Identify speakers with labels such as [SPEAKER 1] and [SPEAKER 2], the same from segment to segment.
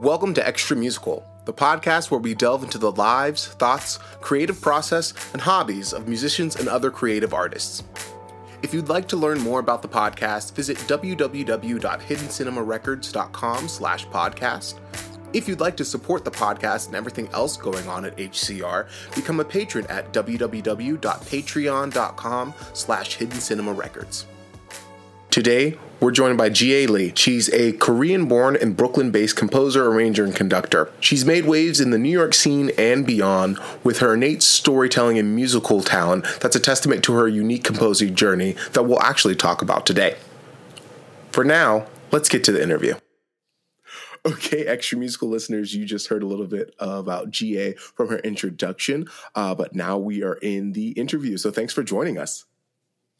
[SPEAKER 1] Welcome to Extra Musical, the podcast where we delve into the lives, thoughts, creative process, and hobbies of musicians and other creative artists. If you'd like to learn more about the podcast, visit www.hiddencinemarecords.com slash podcast. If you'd like to support the podcast and everything else going on at HCR, become a patron at www.patreon.com slash hiddencinemarecords. Today, we're joined by Jihye Lee. She's a Korean born and Brooklyn based composer, arranger, and conductor. She's made waves in the New York scene and beyond with her innate storytelling and musical talent that's a testament to her unique composing journey that we'll actually talk about today. For now, let's get to the interview. Okay, extra musical listeners, you just heard a little bit about Jihye from her introduction, uh, but now we are in the interview. So thanks for joining us.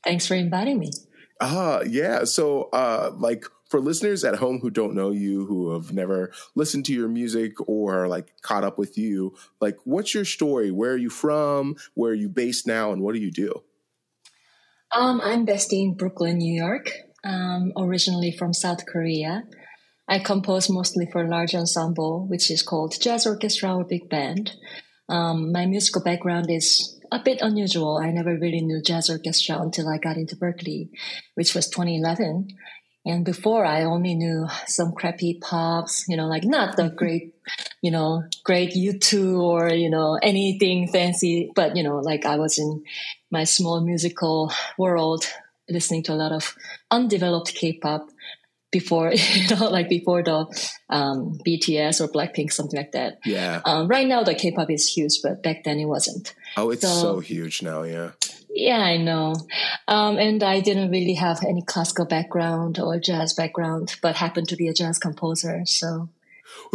[SPEAKER 2] Thanks for inviting me.
[SPEAKER 1] Ah, yeah. So, uh, like for listeners at home who don't know you, who have never listened to your music or like caught up with you, like what's your story? Where are you from? Where are you based now? And what do you do?
[SPEAKER 2] Um, I'm based in Brooklyn, New York. Um, originally from South Korea. I compose mostly for large ensemble, which is called jazz orchestra or big band. Um, my musical background is a bit unusual. I never really knew jazz orchestra until I got into Berklee, which was 2011. And before I only knew some crappy pops, you know, like not the great, you know, great U2 or, you know, anything fancy, but, you know, like I was in my small musical world listening to a lot of undeveloped K-pop before you know like before the um, BTS or Blackpink something like that.
[SPEAKER 1] Yeah.
[SPEAKER 2] Um, right now the K-pop is huge, but back then it wasn't.
[SPEAKER 1] Oh, it's so, so huge now. Yeah.
[SPEAKER 2] Yeah, I know. Um, and I didn't really have any classical background or jazz background, but happened to be a jazz composer. So.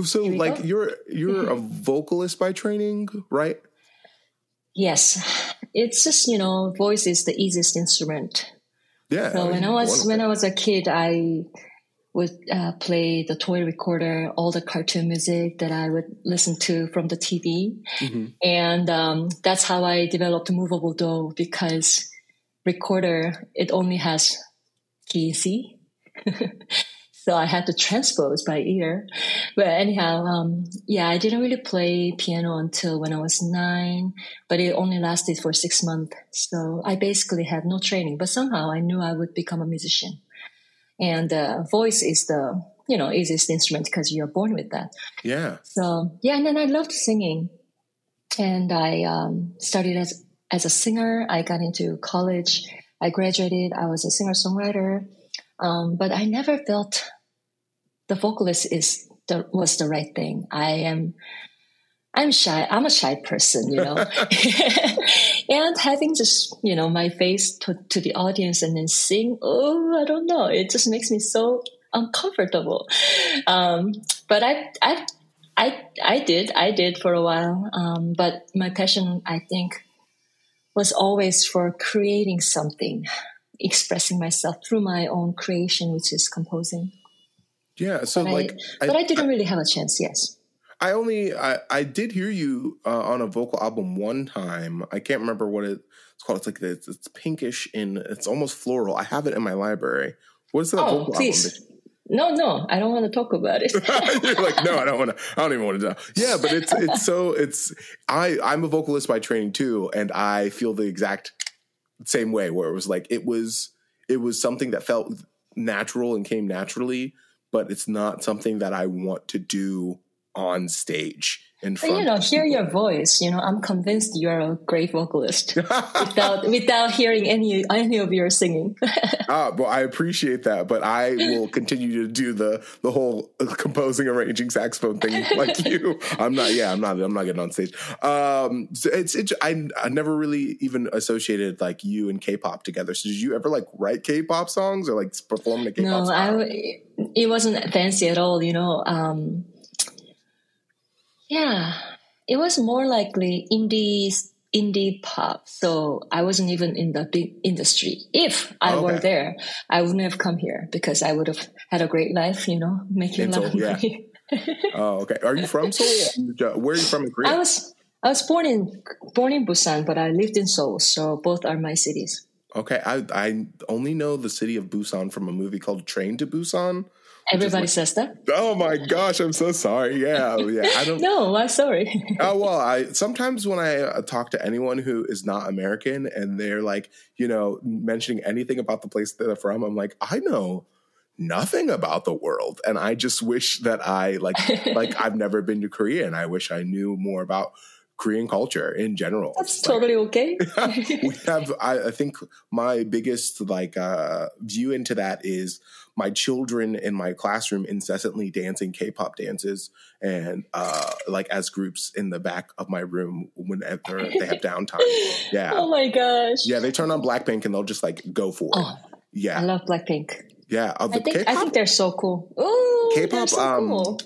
[SPEAKER 1] So, like, go. you're you're a vocalist by training, right?
[SPEAKER 2] Yes, it's just you know, voice is the easiest instrument.
[SPEAKER 1] Yeah.
[SPEAKER 2] So when I was when I was a kid, I would uh, play the toy recorder, all the cartoon music that I would listen to from the TV. Mm-hmm. And um, that's how I developed Movable Do because recorder, it only has key C. so I had to transpose by ear. But anyhow, um, yeah, I didn't really play piano until when I was nine, but it only lasted for six months. So I basically had no training, but somehow I knew I would become a musician and uh, voice is the you know easiest instrument because you're born with that.
[SPEAKER 1] Yeah.
[SPEAKER 2] So yeah and then i loved singing. And i um, started as as a singer. I got into college. I graduated. I was a singer songwriter um, but i never felt the vocalist is the, was the right thing. I am i'm shy i'm a shy person you know. And having just you know my face to, to the audience and then sing oh i don't know it just makes me so uncomfortable. Um, but I, I i i did i did for a while. Um, but my passion i think was always for creating something expressing myself through my own creation which is composing.
[SPEAKER 1] Yeah so
[SPEAKER 2] but
[SPEAKER 1] like
[SPEAKER 2] I, but I, I didn't really have a chance yes
[SPEAKER 1] I only I, I did hear you uh, on a vocal album one time. I can't remember what it's called. It's like it's, it's pinkish and it's almost floral. I have it in my library. What is that
[SPEAKER 2] oh,
[SPEAKER 1] vocal
[SPEAKER 2] please.
[SPEAKER 1] album?
[SPEAKER 2] No, no, I don't want to talk about it.
[SPEAKER 1] You're like, no, I don't want to. I don't even want to know. Yeah, but it's it's so it's I I'm a vocalist by training too, and I feel the exact same way. Where it was like it was it was something that felt natural and came naturally, but it's not something that I want to do on stage in front.
[SPEAKER 2] you know, hear your voice. You know, I'm convinced you're a great vocalist without without hearing any any of your singing.
[SPEAKER 1] ah, well, I appreciate that, but I will continue to do the the whole composing, arranging saxophone thing like you. I'm not. Yeah, I'm not. I'm not getting on stage. Um, so it's, it's I I never really even associated like you and K-pop together. So did you ever like write K-pop songs or like perform the K-pop?
[SPEAKER 2] No, I. It wasn't fancy at all. You know. Um, yeah, it was more likely indie indie pop. So I wasn't even in the big industry. If I okay. were there, I wouldn't have come here because I would have had a great life, you know, making a lot of money.
[SPEAKER 1] oh, okay. Are you from Seoul? Where are you from in Korea?
[SPEAKER 2] I was I was born in born in Busan, but I lived in Seoul, so both are my cities.
[SPEAKER 1] Okay, I I only know the city of Busan from a movie called Train to Busan,
[SPEAKER 2] Everybody like, says that.
[SPEAKER 1] Oh my gosh, I'm so sorry. Yeah, yeah. I don't.
[SPEAKER 2] no, I'm sorry.
[SPEAKER 1] oh well, I sometimes when I uh, talk to anyone who is not American and they're like, you know, mentioning anything about the place they're from, I'm like, I know nothing about the world, and I just wish that I like, like I've never been to Korea, and I wish I knew more about Korean culture in general.
[SPEAKER 2] That's like, totally okay.
[SPEAKER 1] we have, I, I, think, my biggest like uh, view into that is my children in my classroom incessantly dancing K-pop dances and uh, like as groups in the back of my room whenever they have downtime. Yeah.
[SPEAKER 2] Oh my gosh.
[SPEAKER 1] Yeah, they turn on Blackpink and they'll just like go for it. Oh, yeah.
[SPEAKER 2] I love Blackpink.
[SPEAKER 1] Yeah,
[SPEAKER 2] uh, I think K-pop? I think they're so cool. Ooh, K-pop, so um, cool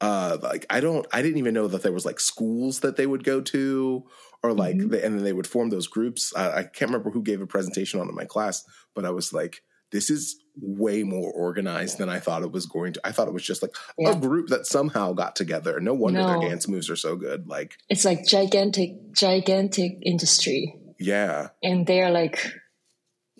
[SPEAKER 1] uh like i don't i didn't even know that there was like schools that they would go to or like mm-hmm. and then they would form those groups uh, i can't remember who gave a presentation on in my class but i was like this is way more organized than i thought it was going to i thought it was just like yeah. a group that somehow got together no wonder no. their dance moves are so good like
[SPEAKER 2] it's like gigantic gigantic industry
[SPEAKER 1] yeah
[SPEAKER 2] and they're like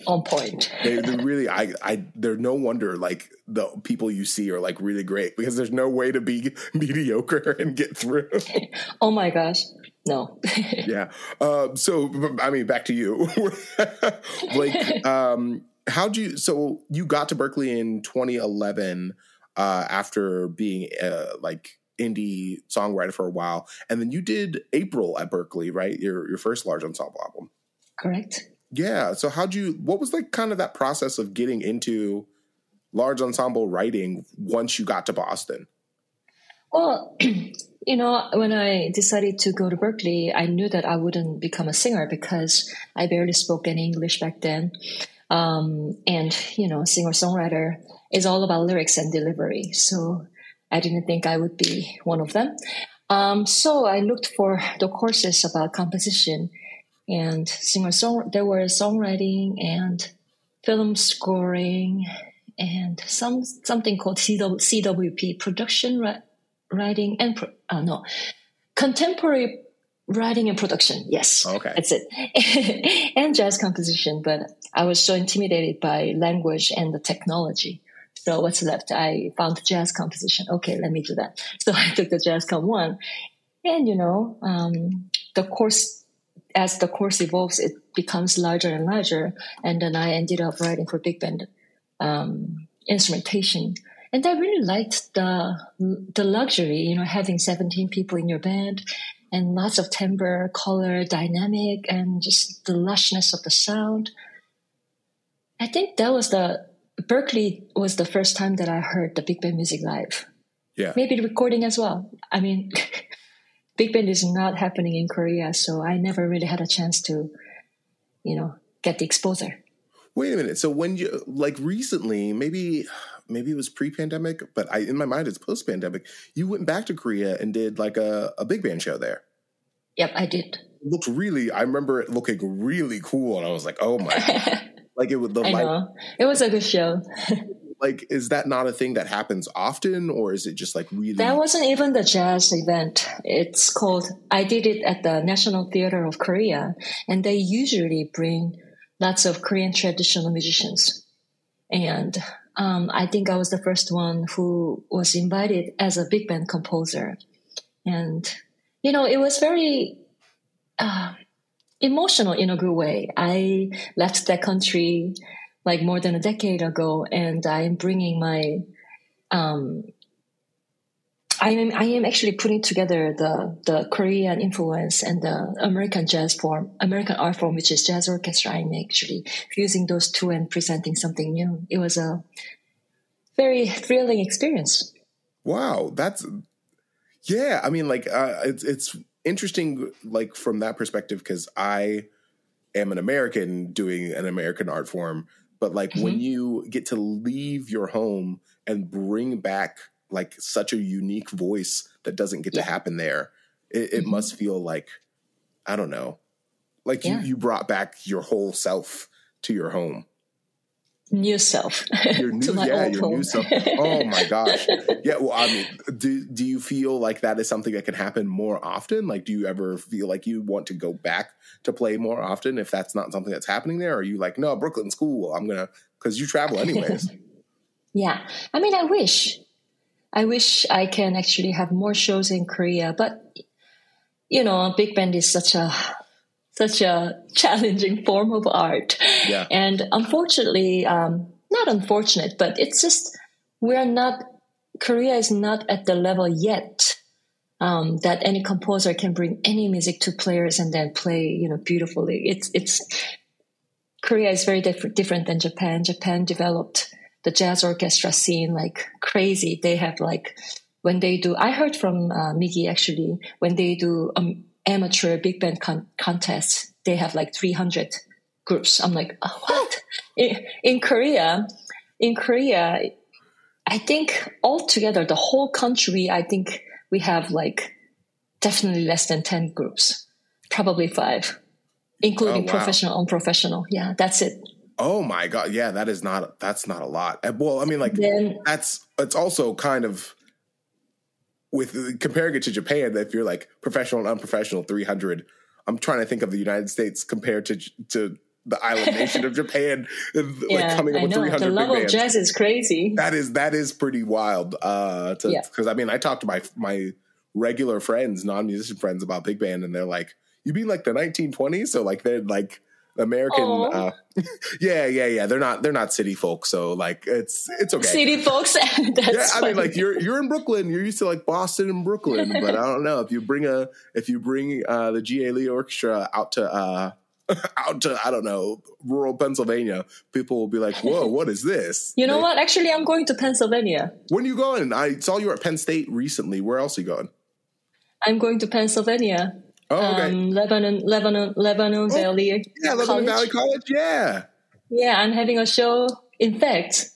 [SPEAKER 2] on point.
[SPEAKER 1] they, they really, I, I, they're no wonder like the people you see are like really great because there's no way to be mediocre and get through.
[SPEAKER 2] oh my gosh. No.
[SPEAKER 1] yeah. Uh, so, I mean, back to you. like, um, how'd you, so you got to Berklee in 2011 uh, after being uh, like indie songwriter for a while. And then you did April at Berklee, right? Your, your first large ensemble album.
[SPEAKER 2] Correct.
[SPEAKER 1] Yeah. So how'd you what was like kind of that process of getting into large ensemble writing once you got to Boston?
[SPEAKER 2] Well, you know, when I decided to go to Berklee, I knew that I wouldn't become a singer because I barely spoke any English back then. Um, and, you know, singer songwriter is all about lyrics and delivery. So I didn't think I would be one of them. Um, so I looked for the courses about composition and singer song. There were songwriting and film scoring and some something called CW, CWP production writing and uh, no contemporary writing and production. Yes,
[SPEAKER 1] oh, okay,
[SPEAKER 2] that's it. and jazz composition, but I was so intimidated by language and the technology. So what's left? I found jazz composition. Okay, let me do that. So I took the jazz com one, and you know, um, the course as the course evolves, it becomes larger and larger. And then I ended up writing for big band um, instrumentation. And I really liked the the luxury, you know, having 17 people in your band and lots of timbre, color, dynamic, and just the lushness of the sound. I think that was the Berklee was the first time that I heard the big band music live.
[SPEAKER 1] Yeah.
[SPEAKER 2] Maybe the recording as well. I mean, big band is not happening in Korea, so I never really had a chance to, you know, get the exposure.
[SPEAKER 1] Wait a minute. So when you like recently, maybe maybe it was pre-pandemic, but I in my mind it's post-pandemic. You went back to Korea and did like a, a big band show there.
[SPEAKER 2] Yep, I did.
[SPEAKER 1] It looked really. I remember it looking really cool, and I was like, "Oh my!" like it would. The
[SPEAKER 2] I know. It was a good show.
[SPEAKER 1] like is that not a thing that happens often or is it just like really
[SPEAKER 2] that wasn't even the jazz event it's called i did it at the national theater of korea and they usually bring lots of korean traditional musicians and um, i think i was the first one who was invited as a big band composer. And you know it was very uh, emotional in a good way. I left that country like more than a decade ago, and I am bringing my um, I am I am actually putting together the the Korean influence and the American jazz form, American art form, which is jazz orchestra. I'm actually fusing those two and presenting something new. It was a very thrilling experience.
[SPEAKER 1] Wow, that's yeah. I mean, like uh, it's it's interesting, like from that perspective, because I am an American doing an American art form, but like mm-hmm. when you get to leave your home and bring back like such a unique voice that doesn't get yeah. to happen there it, it mm-hmm. must feel like i don't know like yeah. you you brought back your whole self to your home
[SPEAKER 2] new self
[SPEAKER 1] your new, yeah your home. new self oh my gosh yeah well i mean do, do you feel like that is something that can happen more often like do you ever feel like you want to go back to play more often if that's not something that's happening there or are you like no brooklyn's cool i'm gonna because you travel anyways
[SPEAKER 2] Yeah. I mean, I wish. I wish I can actually have more shows in Korea, but you know, big band is such a such a challenging form of art.
[SPEAKER 1] Yeah.
[SPEAKER 2] And unfortunately, um, not unfortunate, but it's just we're not Korea is not at the level yet um, that any composer can bring any music to players and then play, you know, beautifully. It's it's Korea is very different different than Japan. Japan developed the jazz orchestra scene like crazy. They have like when they do. I heard from uh, Migi actually when they do um, amateur big band con- contests, they have like three hundred groups. I'm like, oh, what? In, in Korea, in Korea, I think altogether the whole country, I think we have like definitely less than 10 groups, probably five, including
[SPEAKER 1] Oh, wow.
[SPEAKER 2] professional, unprofessional. Yeah, that's it.
[SPEAKER 1] Oh my god, yeah, that is not that's not a lot. Uh, Well, I mean, like
[SPEAKER 2] Then,
[SPEAKER 1] that's it's also kind of with comparing it to Japan. If you're like professional and unprofessional, three hundred. I'm trying to think of the United States compared to to the island nation of Japan, like
[SPEAKER 2] yeah,
[SPEAKER 1] coming up with 300
[SPEAKER 2] The
[SPEAKER 1] big
[SPEAKER 2] of jazz is crazy.
[SPEAKER 1] that is that is pretty wild. Uh, to
[SPEAKER 2] Yeah.
[SPEAKER 1] because I mean, I talk to my my regular friends, non musician friends, about big band, and they're like, "You mean like the 1920s?" So like they're like American. Uh, yeah, yeah, yeah. They're not they're not city folk, so like it's it's okay.
[SPEAKER 2] City folks. that's
[SPEAKER 1] yeah, I mean, like you're you're in Brooklyn. You're used to like Boston and Brooklyn, but I don't know if you bring a if you bring uh, the Jihye Lee Orchestra out to uh, out to I don't know rural Pennsylvania, people will be like, "Whoa, what is this?"
[SPEAKER 2] You know what? Actually, I'm going to Pennsylvania.
[SPEAKER 1] When you going? I saw you at Penn State recently. Where else are you going?
[SPEAKER 2] I'm going to Pennsylvania.
[SPEAKER 1] Oh, okay.
[SPEAKER 2] Um, Lebanon, Lebanon, Lebanon
[SPEAKER 1] Oh,
[SPEAKER 2] Valley.
[SPEAKER 1] yeah, Lebanon Valley College. Yeah.
[SPEAKER 2] Yeah, I'm having a show. In fact,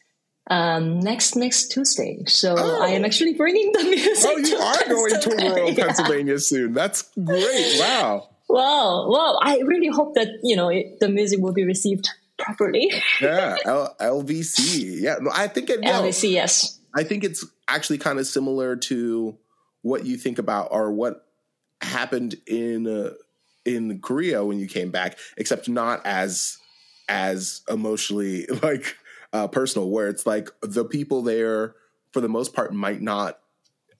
[SPEAKER 2] um, next next Tuesday. So
[SPEAKER 1] Oh.
[SPEAKER 2] I am actually bringing the music.
[SPEAKER 1] Oh, you are going to rural
[SPEAKER 2] Pennsylvania.
[SPEAKER 1] Soon. That's great. Wow.
[SPEAKER 2] Wow, wow! I really hope that you know it, the music will be received properly.
[SPEAKER 1] Yeah. L- LVC. Yeah. No, I think it.
[SPEAKER 2] LAC, yes.
[SPEAKER 1] I think it's actually kind of similar to what you think about or what happened in uh, in Korea when you came back, except not as as emotionally like uh, personal. Where it's like the people there, for the most part, might not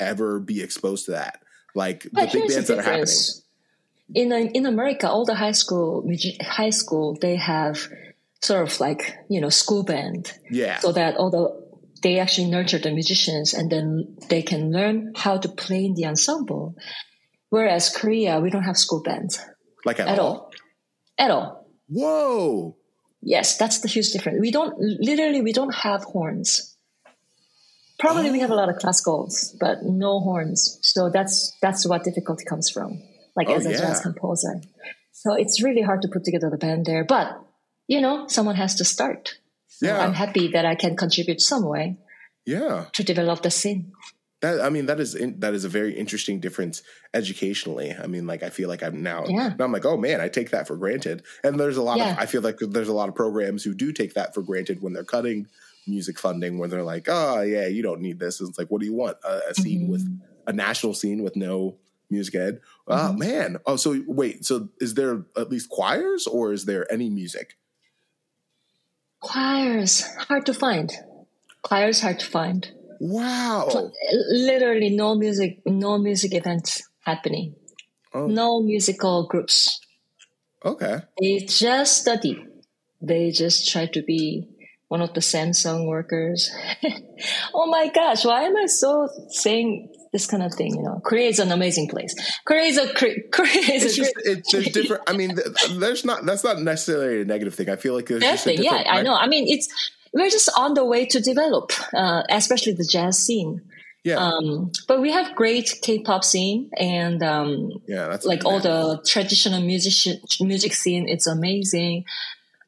[SPEAKER 1] ever be exposed to that. Like the big bands
[SPEAKER 2] the
[SPEAKER 1] that are happening.
[SPEAKER 2] In uh, in America, all the high school high school they have sort of like you know school band,
[SPEAKER 1] Yeah.
[SPEAKER 2] so that all the they actually nurture the musicians and then they can learn how to play in the ensemble. Whereas Korea, we don't have school bands
[SPEAKER 1] like at,
[SPEAKER 2] at
[SPEAKER 1] all.
[SPEAKER 2] all, at all.
[SPEAKER 1] Whoa.
[SPEAKER 2] Yes, that's the huge difference. We don't literally we don't have horns. Probably we have a lot of classicals, but no horns. So that's that's what difficulty comes from. Like
[SPEAKER 1] Oh,
[SPEAKER 2] as a
[SPEAKER 1] yeah.
[SPEAKER 2] jazz composer. So it's really hard to put together the band there. But you know, someone has to start. So
[SPEAKER 1] Yeah.
[SPEAKER 2] I'm happy that I can contribute some way
[SPEAKER 1] Yeah.
[SPEAKER 2] to develop the scene.
[SPEAKER 1] That I mean that is in, that is a very interesting difference educationally. I mean, like I feel like I'm now,
[SPEAKER 2] Yeah.
[SPEAKER 1] I'm like, oh man, I take that for granted. And there's a lot
[SPEAKER 2] Yeah.
[SPEAKER 1] of I feel like there's a lot of programs who do take that for granted when they're cutting music funding, where they're like, oh yeah, you don't need this. And it's like, what do you want? A, a scene with
[SPEAKER 2] Mm-hmm.
[SPEAKER 1] a national scene with no music ed? Oh man. Oh, so wait, so is there at least choirs or is there any music?
[SPEAKER 2] Choirs hard to find. Choirs hard to find.
[SPEAKER 1] Wow.
[SPEAKER 2] Literally no music, no music events happening.
[SPEAKER 1] Oh.
[SPEAKER 2] No musical groups.
[SPEAKER 1] Okay.
[SPEAKER 2] They just study. They just try to be one of the Samsung workers. oh my gosh, why am I so saying this kind of thing? You know, Korea is an amazing place. Korea is a Korea is
[SPEAKER 1] It's
[SPEAKER 2] a
[SPEAKER 1] just it's there's different. I mean, there's not that's not necessarily a negative thing. I feel like there's just
[SPEAKER 2] thing. Yeah, I know. I mean, it's we're just on the way to develop, uh, especially the jazz scene.
[SPEAKER 1] Yeah,
[SPEAKER 2] Um, but we have great K-pop scene and um,
[SPEAKER 1] yeah, that's
[SPEAKER 2] like all the traditional musician music scene. It's amazing,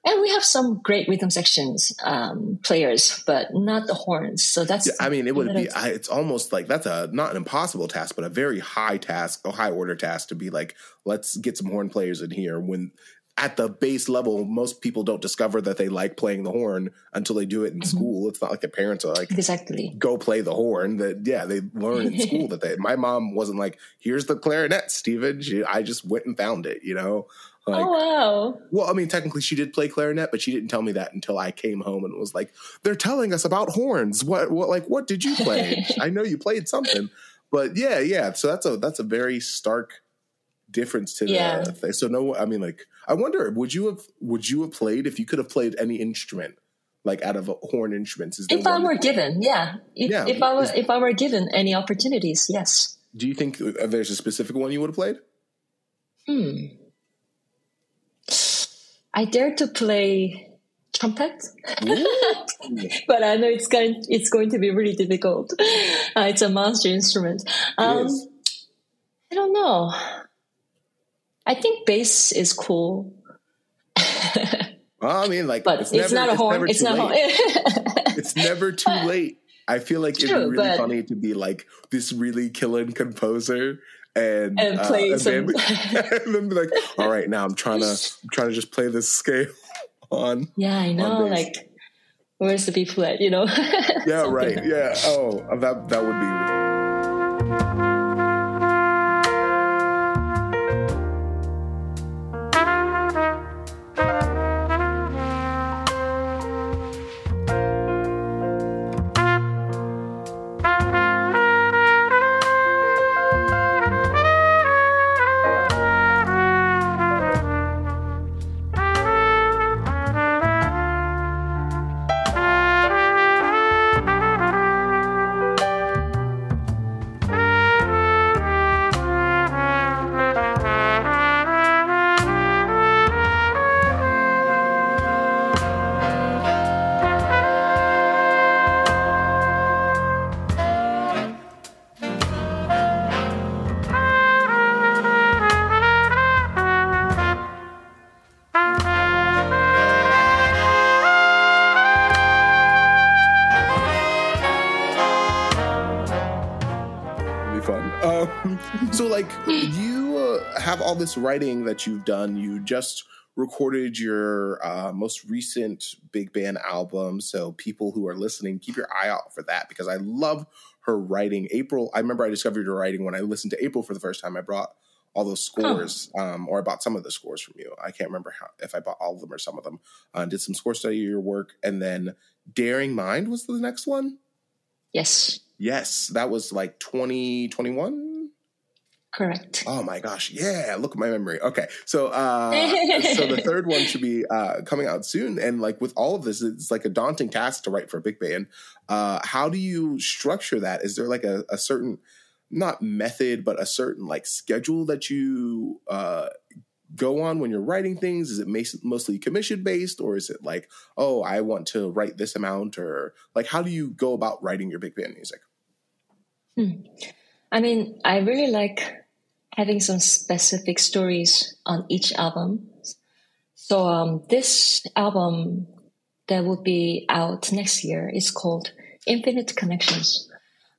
[SPEAKER 2] and we have some great rhythm sections um, players, but not the horns. So that's
[SPEAKER 1] I mean, it would be. I, it's almost like that's a not an impossible task, but a very high task, a high order task to be like, let's get some horn players in here. When at the base level, most people don't discover that they like playing the horn until they do it in
[SPEAKER 2] Mm-hmm.
[SPEAKER 1] school. It's not like their parents are like,
[SPEAKER 2] exactly.
[SPEAKER 1] go play the horn. That yeah, they learn in school that they. My mom wasn't like, here's the clarinet, Stephen. She, I just went and found it. You know. Like,
[SPEAKER 2] oh wow!
[SPEAKER 1] Well, I mean, technically, she did play clarinet, but she didn't tell me that until I came home and was like, "They're telling us about horns. What? What? Like, what did you play? I know you played something, but yeah, yeah. So that's a that's a very stark difference to
[SPEAKER 2] Yeah.
[SPEAKER 1] the thing. So no, I mean, like, I wonder, would you have would you have played if you could have played any instrument, like out of horn instruments?
[SPEAKER 2] If I were given, yeah. If,
[SPEAKER 1] Yeah.
[SPEAKER 2] if I were if I were given any opportunities, yes.
[SPEAKER 1] do you think uh, there's a specific one you would have played?
[SPEAKER 2] Hmm. I dare to play trumpet, but I know it's going it's going to be really difficult. Uh, it's a monster instrument. Um. I don't know. I think bass is cool,
[SPEAKER 1] Well, I mean, like,
[SPEAKER 2] but it's, not a horn.
[SPEAKER 1] never
[SPEAKER 2] It's not
[SPEAKER 1] it's never too late. I feel like it'd be
[SPEAKER 2] True,
[SPEAKER 1] really funny to be like this really killing composer and
[SPEAKER 2] And uh, play
[SPEAKER 1] and then,
[SPEAKER 2] some-
[SPEAKER 1] and then be like, all right, now I'm trying to I'm trying to just play this scale on.
[SPEAKER 2] yeah, I know. Like, where's the B flat? You know?
[SPEAKER 1] Yeah, right.
[SPEAKER 2] like-
[SPEAKER 1] Yeah. Oh, that that would be. Have all this writing that you've done. You just recorded your uh, most recent big band album. So, people who are listening, keep your eye out for that because I love her writing. April, I remember I discovered your writing when I listened to April for the first time. I brought all those scores, um, or I bought some of the scores from you. I can't remember how, if I bought all of them or some of them. Uh, did some score study of your work, and then Daring Mind was the next one.
[SPEAKER 2] yes,
[SPEAKER 1] Yes, that was like 2021.
[SPEAKER 2] Correct.
[SPEAKER 1] Oh my gosh. Yeah, look at my memory. Okay. So uh so the third one should be uh coming out soon and like with all of this it's like a daunting task to write for a big band. Uh how do you structure that? Is there like a, a certain not method but a certain like schedule that you uh go on when you're writing things? Is it mostly commission based or is it like, oh, I want to write this amount or like how do you go about writing your big band music? Hmm.
[SPEAKER 2] I mean, I really like having some specific stories on each album. So um, this album that will be out next year is called Infinite Connections.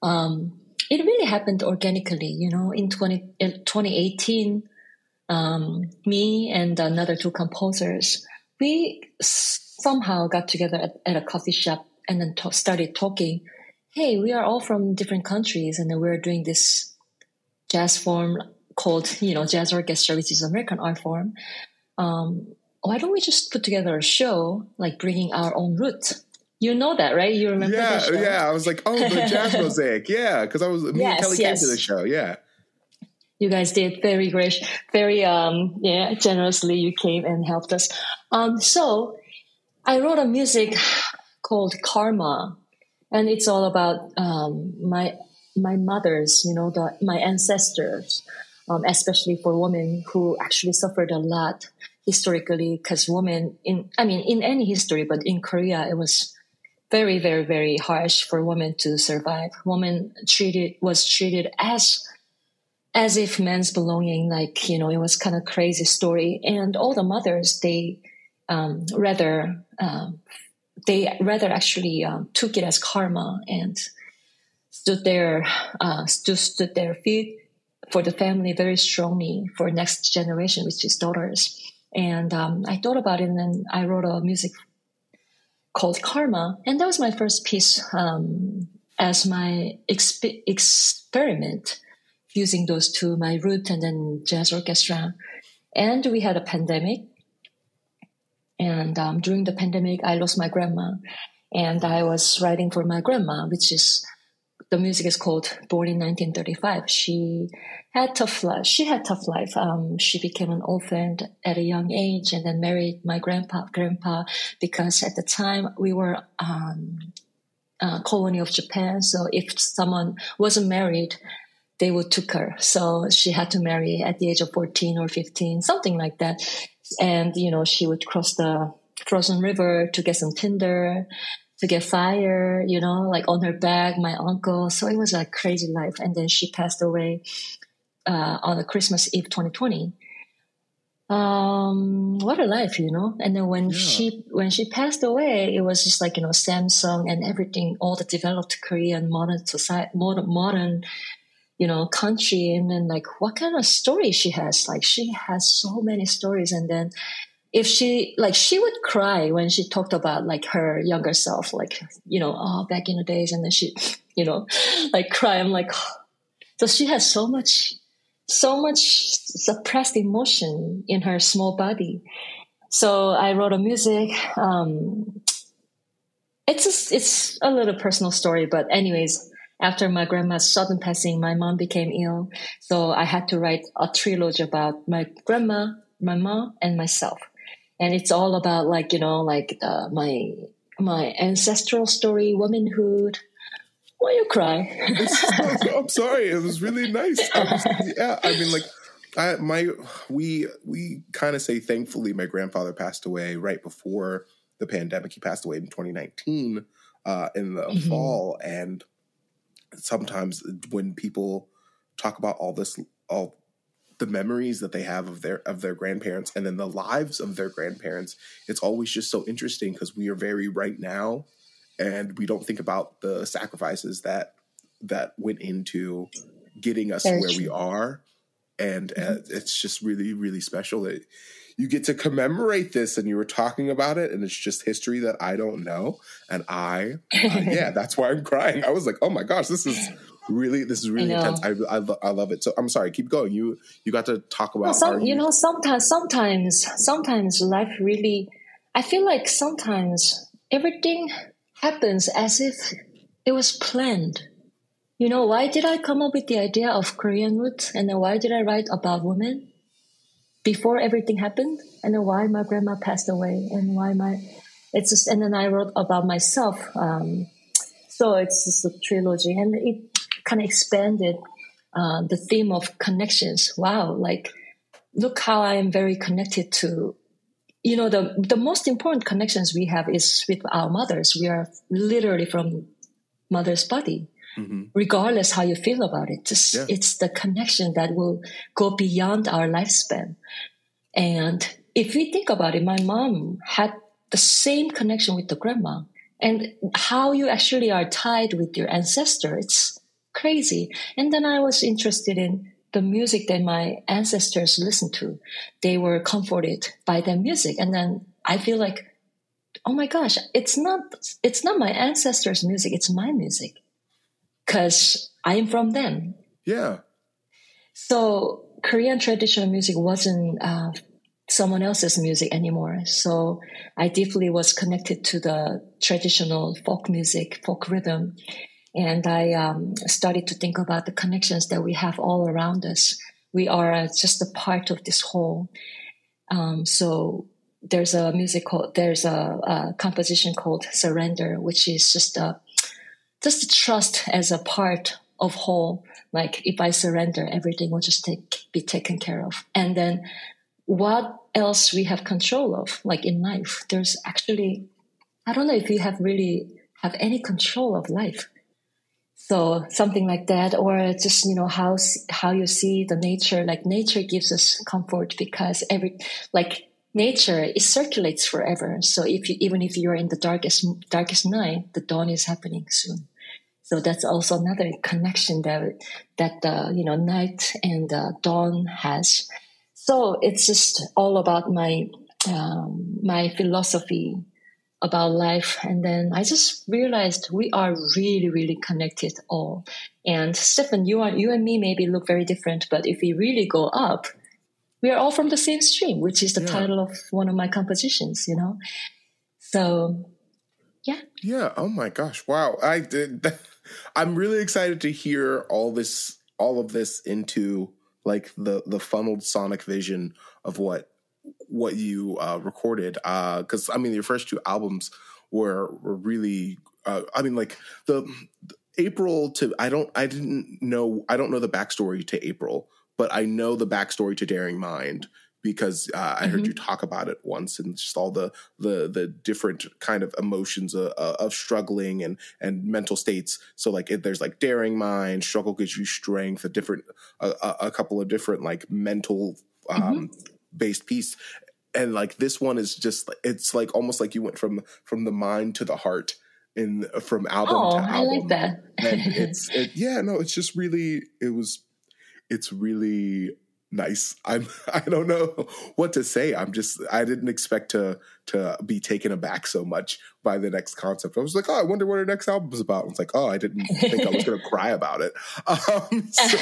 [SPEAKER 2] Um, it really happened organically, you know, in 20, in 2018, um, me and another two composers, we somehow got together at, at a coffee shop and then ta- started talking. Hey, we are all from different countries and we're doing this jazz form called, you know, jazz orchestra, which is American art form. Um, why don't we just put together a show, like bringing our own root? You know that, right? You remember
[SPEAKER 1] yeah,
[SPEAKER 2] show?
[SPEAKER 1] yeah. I was like, oh, the jazz mosaic. Yeah, because I was me
[SPEAKER 2] Yes,
[SPEAKER 1] and Kelly
[SPEAKER 2] yes.
[SPEAKER 1] came to the show. Yeah,
[SPEAKER 2] you guys did very great, very um yeah generously. You came and helped us. Um, so I wrote a music called Karma, and it's all about um my my mothers, you know, the my ancestors, um, especially for women who actually suffered a lot historically, because women in I mean in any history, but in Korea it was very very very harsh for women to survive. Women treated was treated as as if men's belonging, like, you know, it was kind of crazy story. And all the mothers, they um, rather, um, they rather actually um, took it as karma and stood there, uh, stood, stood their feet for the family very strongly for next generation, which is daughters. And um, I thought about it and then I wrote a music called Karma. And that was my first piece um, as my exp- experiment using those two, my root and then jazz orchestra. and we had a pandemic. And um, during the pandemic, I lost my grandma, and I was writing for my grandma, which is the music is called Born in 1935. She had tough life. She had tough life. Um, she became an orphan at a young age and then married my grandpa, grandpa, because at the time we were, um, a colony of Japan. So if someone wasn't married, they would took her. So she had to marry at the age of 14 or 15, something like that. And, you know, she would cross the frozen river to get some tinder to get fire, you know, like on her back, my uncle. So it was a crazy life. And then she passed away uh, on the Christmas Eve 2020. Um, what a life, you know. And then when yeah. she when she passed away, it was just like you know Samsung and everything, all the developed Korean modern society, modern modern, you know, country, and then like what kind of story she has? Like she has so many stories, and then if she like she would cry when she talked about like her younger self like you know oh back in the days and then she you know like cry. I'm like so she has so much so much suppressed emotion in her small body. So i wrote a music um it's a, it's a little personal story but anyways after my grandma's sudden passing my mom became ill. So i had to write a trilogy about my grandma my mom and myself and it's all about like you know like uh, my my ancestral story, womanhood. Why you cry?
[SPEAKER 1] I'm sorry. It was really nice. I was, yeah, I mean, like, I my we we kind of say thankfully my grandfather passed away right before the pandemic. He passed away in 2019 uh, in the mm-hmm. fall, and sometimes when people talk about all this all the memories that they have of their of their grandparents and then the lives of their grandparents it's always just so interesting because we are very right now and we don't think about the sacrifices that that went into getting us very where true. we are and uh, mm-hmm. uh, it's just really really special that you get to commemorate this and you were talking about it and it's just history that i don't know and i uh, yeah that's why i'm crying i was like oh my gosh this is really? This is really intense. I, I, I, love it. So i'm sorry. Keep going. You you got to talk about well,
[SPEAKER 2] some, you know sometimes sometimes sometimes life really i feel like sometimes everything happens as if it was planned. You know why did i come up with the idea of korean roots? And then why did i write about women before everything happened? And then why my grandma passed away? And why my it's just and then i wrote about myself um, so it's just a trilogy. And it kind of expanded uh, the theme of connections. Wow, like look how I am very connected to. You know, the the most important connections we have is with our mothers. We are literally from mother's body. Mm-hmm. regardless how you feel about it. Just yeah. it's the connection that will go beyond our lifespan. And if we think about it, my mom had the same connection with the grandma and how you actually are tied with your ancestor. Crazy. And then I was interested in the music that my ancestors listened to. They were comforted by their music. And then I feel like, oh my gosh, it's not, it's not my ancestors' music. It's my music because I am from them.
[SPEAKER 1] Yeah.
[SPEAKER 2] So Korean traditional music wasn't uh, someone else's music anymore. So I deeply was connected to the traditional folk music, folk rhythm. And I um, started to think about the connections that we have all around us. We are just a part of this whole. Um, so there's a music called, there's a, a, composition called Surrender, which is just a, just trust as a part of whole. Like if I surrender, everything will just take, be taken care of. And then what else we have control of, like in life, there's actually, I don't know if you have really have any control of life so something like that or just you know how how you see the nature like nature gives us comfort because every like nature it circulates forever. So if you even if you're in the darkest darkest night the dawn is happening soon. So that's also another connection that that the you know night and the dawn has. So it's just all about my um, my philosophy about life. And then I just realized we are really, really connected all. And Stefan, you are you and me maybe look very different, but if we really go up, we are all from the same stream, which is the yeah. title of one of my compositions, you know? So, yeah.
[SPEAKER 1] Yeah. Oh my gosh. Wow. I did. I'm really excited to hear all this, all of this into like the, the funneled sonic vision of what, what you uh, recorded. Uh, cause I mean, your first two albums were, were really, uh, I mean, like the, April to I don't I didn't know I don't know the backstory to April, but I know the backstory to Daring Mind because uh, I mm-hmm. heard you talk about it once and just all the the the different kind of emotions of, uh, uh, of struggling and and mental states. So like it, there's like daring mind, struggle gives you strength, a different a, a couple of different like mental um, mm-hmm. based piece. And like this one is just it's like almost like you went from from the mind to the heart in from album oh, to album. I
[SPEAKER 2] like that.
[SPEAKER 1] and it's it, yeah, no, it's just really it was it's really nice. I'm I don't know what to say. I'm just I didn't expect to to be taken aback so much by the next concept. I was like, oh, I wonder what our next album is about. It's like, oh, I didn't think I was going to cry about it. Um, so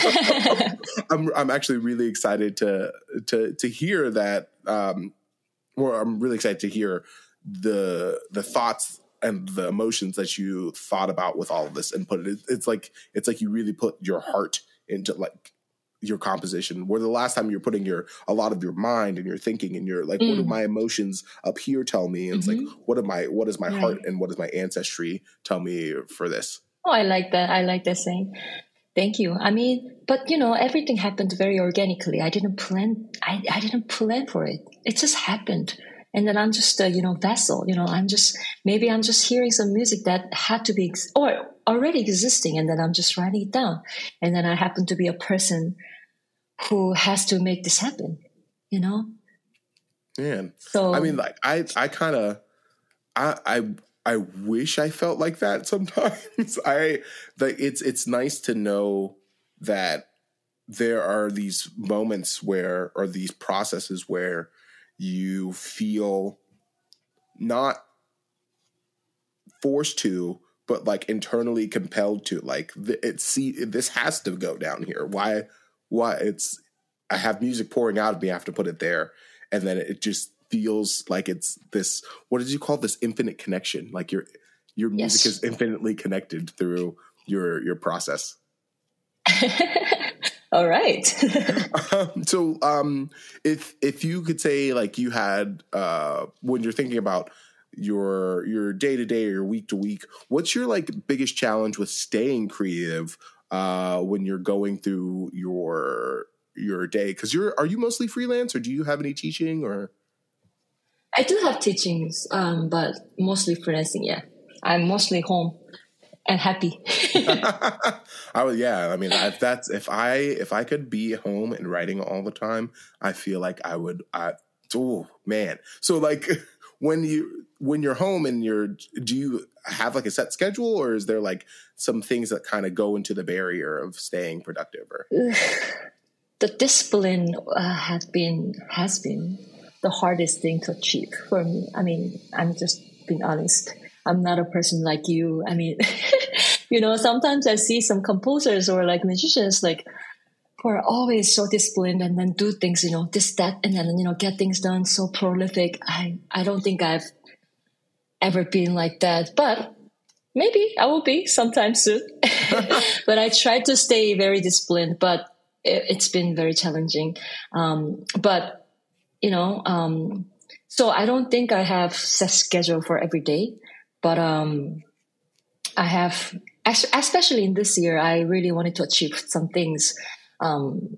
[SPEAKER 1] I'm I'm actually really excited to to to hear that. Um, or I'm really excited to hear the the thoughts and the emotions that you thought about with all of this and put it. It's like it's like you really put your heart into like your composition where the last time you're putting your a lot of your mind and your thinking and your like mm. what do mm. my emotions up here tell me and mm-hmm. it's like mm-hmm. what am I what does my right. heart and what does my ancestry tell me for this
[SPEAKER 2] oh i like that i like that saying thank you. I mean but you know everything happened very organically. I didn't plan i, I didn't plan for it. It just happened. And then i'm just a you know vessel. You know i'm just maybe i'm just hearing some music that had to be or already existing and then i'm just writing it down. And then i happen to be a person who has to make this happen, you know?
[SPEAKER 1] Man. So I mean like I I kind of I I I wish I felt like that sometimes. I like it's it's nice to know that there are these moments where or these processes where you feel not forced to but like internally compelled to like it see this has to go down here why why it's I have music pouring out of me. I have to put it there, and then it just feels like it's this. What did you call this? Infinite connection. Like your your music yes. is infinitely connected through your your process.
[SPEAKER 2] All right.
[SPEAKER 1] um, so, um, if if you could say like you had uh, when you're thinking about your your day to day or your week to week, what's your like biggest challenge with staying creative uh, when you're going through your your day? Because you're are you mostly freelance or do you have any teaching or?
[SPEAKER 2] I do have teachings, um, but mostly freelancing. Yeah, I'm mostly home and happy.
[SPEAKER 1] I would, yeah. I mean, if that's if I if I could be home and writing all the time, I feel like I would. I, oh man, so like when you when you're home and you're do you have like a set schedule or is there like some things that kind of go into the barrier of staying productive or
[SPEAKER 2] the discipline uh, has been has been the hardest thing to achieve for me i mean i'm just being honest i'm not a person like you i mean you know sometimes i see some composers or like musicians like who are always so disciplined and then do things you know this that and then you know get things done so prolific i i don't think i've ever been like that, but maybe I will be sometime soon. but I try to stay very disciplined, but it, has been very challenging. Um, but you know, um, so I don't think I have set schedule for every day, but um, I have, especially in this year, I really wanted to achieve some things. Um,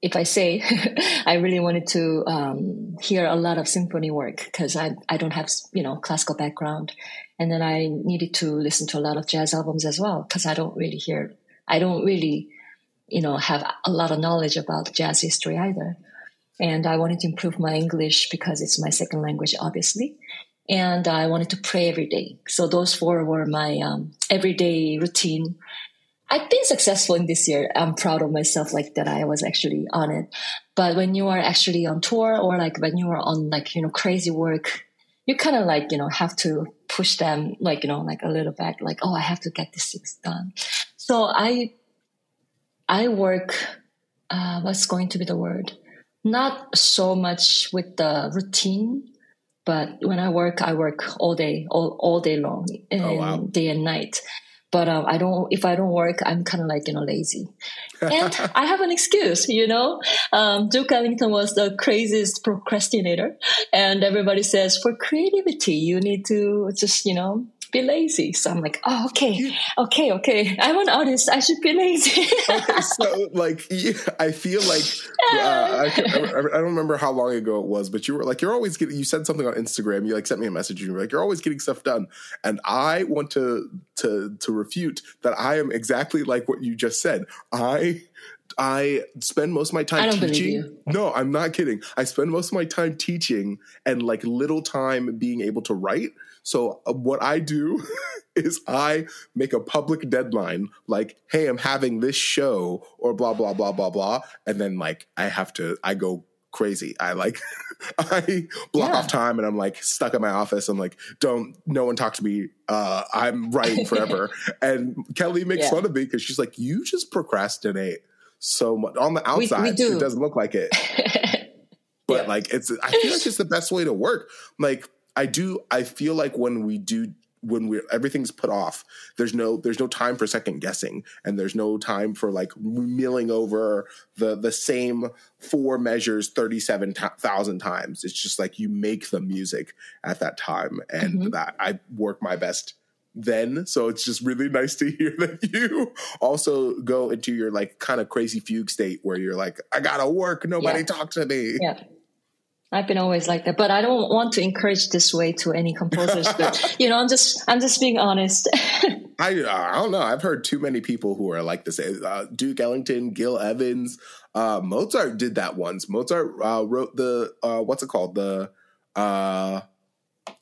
[SPEAKER 2] if I say I really wanted to um, hear a lot of symphony work because I, I don't have you know classical background, and then I needed to listen to a lot of jazz albums as well because I don't really hear I don't really you know have a lot of knowledge about jazz history either, and I wanted to improve my English because it's my second language obviously, and I wanted to pray every day. So those four were my um, everyday routine I've been successful in this year. I'm proud of myself, like that I was actually on it. But when you are actually on tour or like when you are on like, you know, crazy work, you kind of like, you know, have to push them like, you know, like a little back, like, oh, I have to get this things done. So I, I work uh, what's going to be the word? Not so much with the routine, but when I work, I work all day, all, all day long, and oh, wow. day and night. But um, I don't. If I don't work, I'm kind of like you know lazy, and I have an excuse. You know, um, Duke Ellington was the craziest procrastinator, and everybody says for creativity, you need to just you know be lazy. So I'm like, oh, okay, okay, okay. I'm an artist. I should be lazy.
[SPEAKER 1] okay, so like, I feel like uh, I, I, don't remember how long ago it was, but you were like, you're always getting. You said something on Instagram. You like sent me a message. And you were like, you're always getting stuff done, and I want to to to refute that. I am exactly like what you just said. I I spend most of my time teaching. No, I'm not kidding. I spend most of my time teaching and like little time being able to write. So uh, what I do is I make a public deadline like, "Hey, I'm having this show," or blah blah blah blah blah, and then like I have to, I go crazy. I like, I block yeah. off time, and I'm like stuck in my office. I'm like, don't, no one talk to me. Uh, I'm writing forever. and Kelly makes yeah. fun of me because she's like, you just procrastinate so much on the outside. We, we. It doesn't look like it. but yeah. like it's I feel like it's the best way to work. Like I do I feel like when we do when we're everything's put off there's no there's no time for second guessing and there's no time for like milling over the the same four measures 37,000 times. It's just like you make the music at that time and mm-hmm. that I work my best then. So it's just really nice to hear that you also go into your like kind of crazy fugue state where you're like i gotta work. Nobody yeah. talk to me.
[SPEAKER 2] Yeah I've been always like that, but I don't want to encourage this way to any composers. but you know, I'm just I'm just being honest.
[SPEAKER 1] I uh, I don't know. I've heard too many people who are like this. Uh, Duke Ellington, Gil Evans, uh, Mozart did that once. Mozart uh, wrote the uh, what's it called the uh,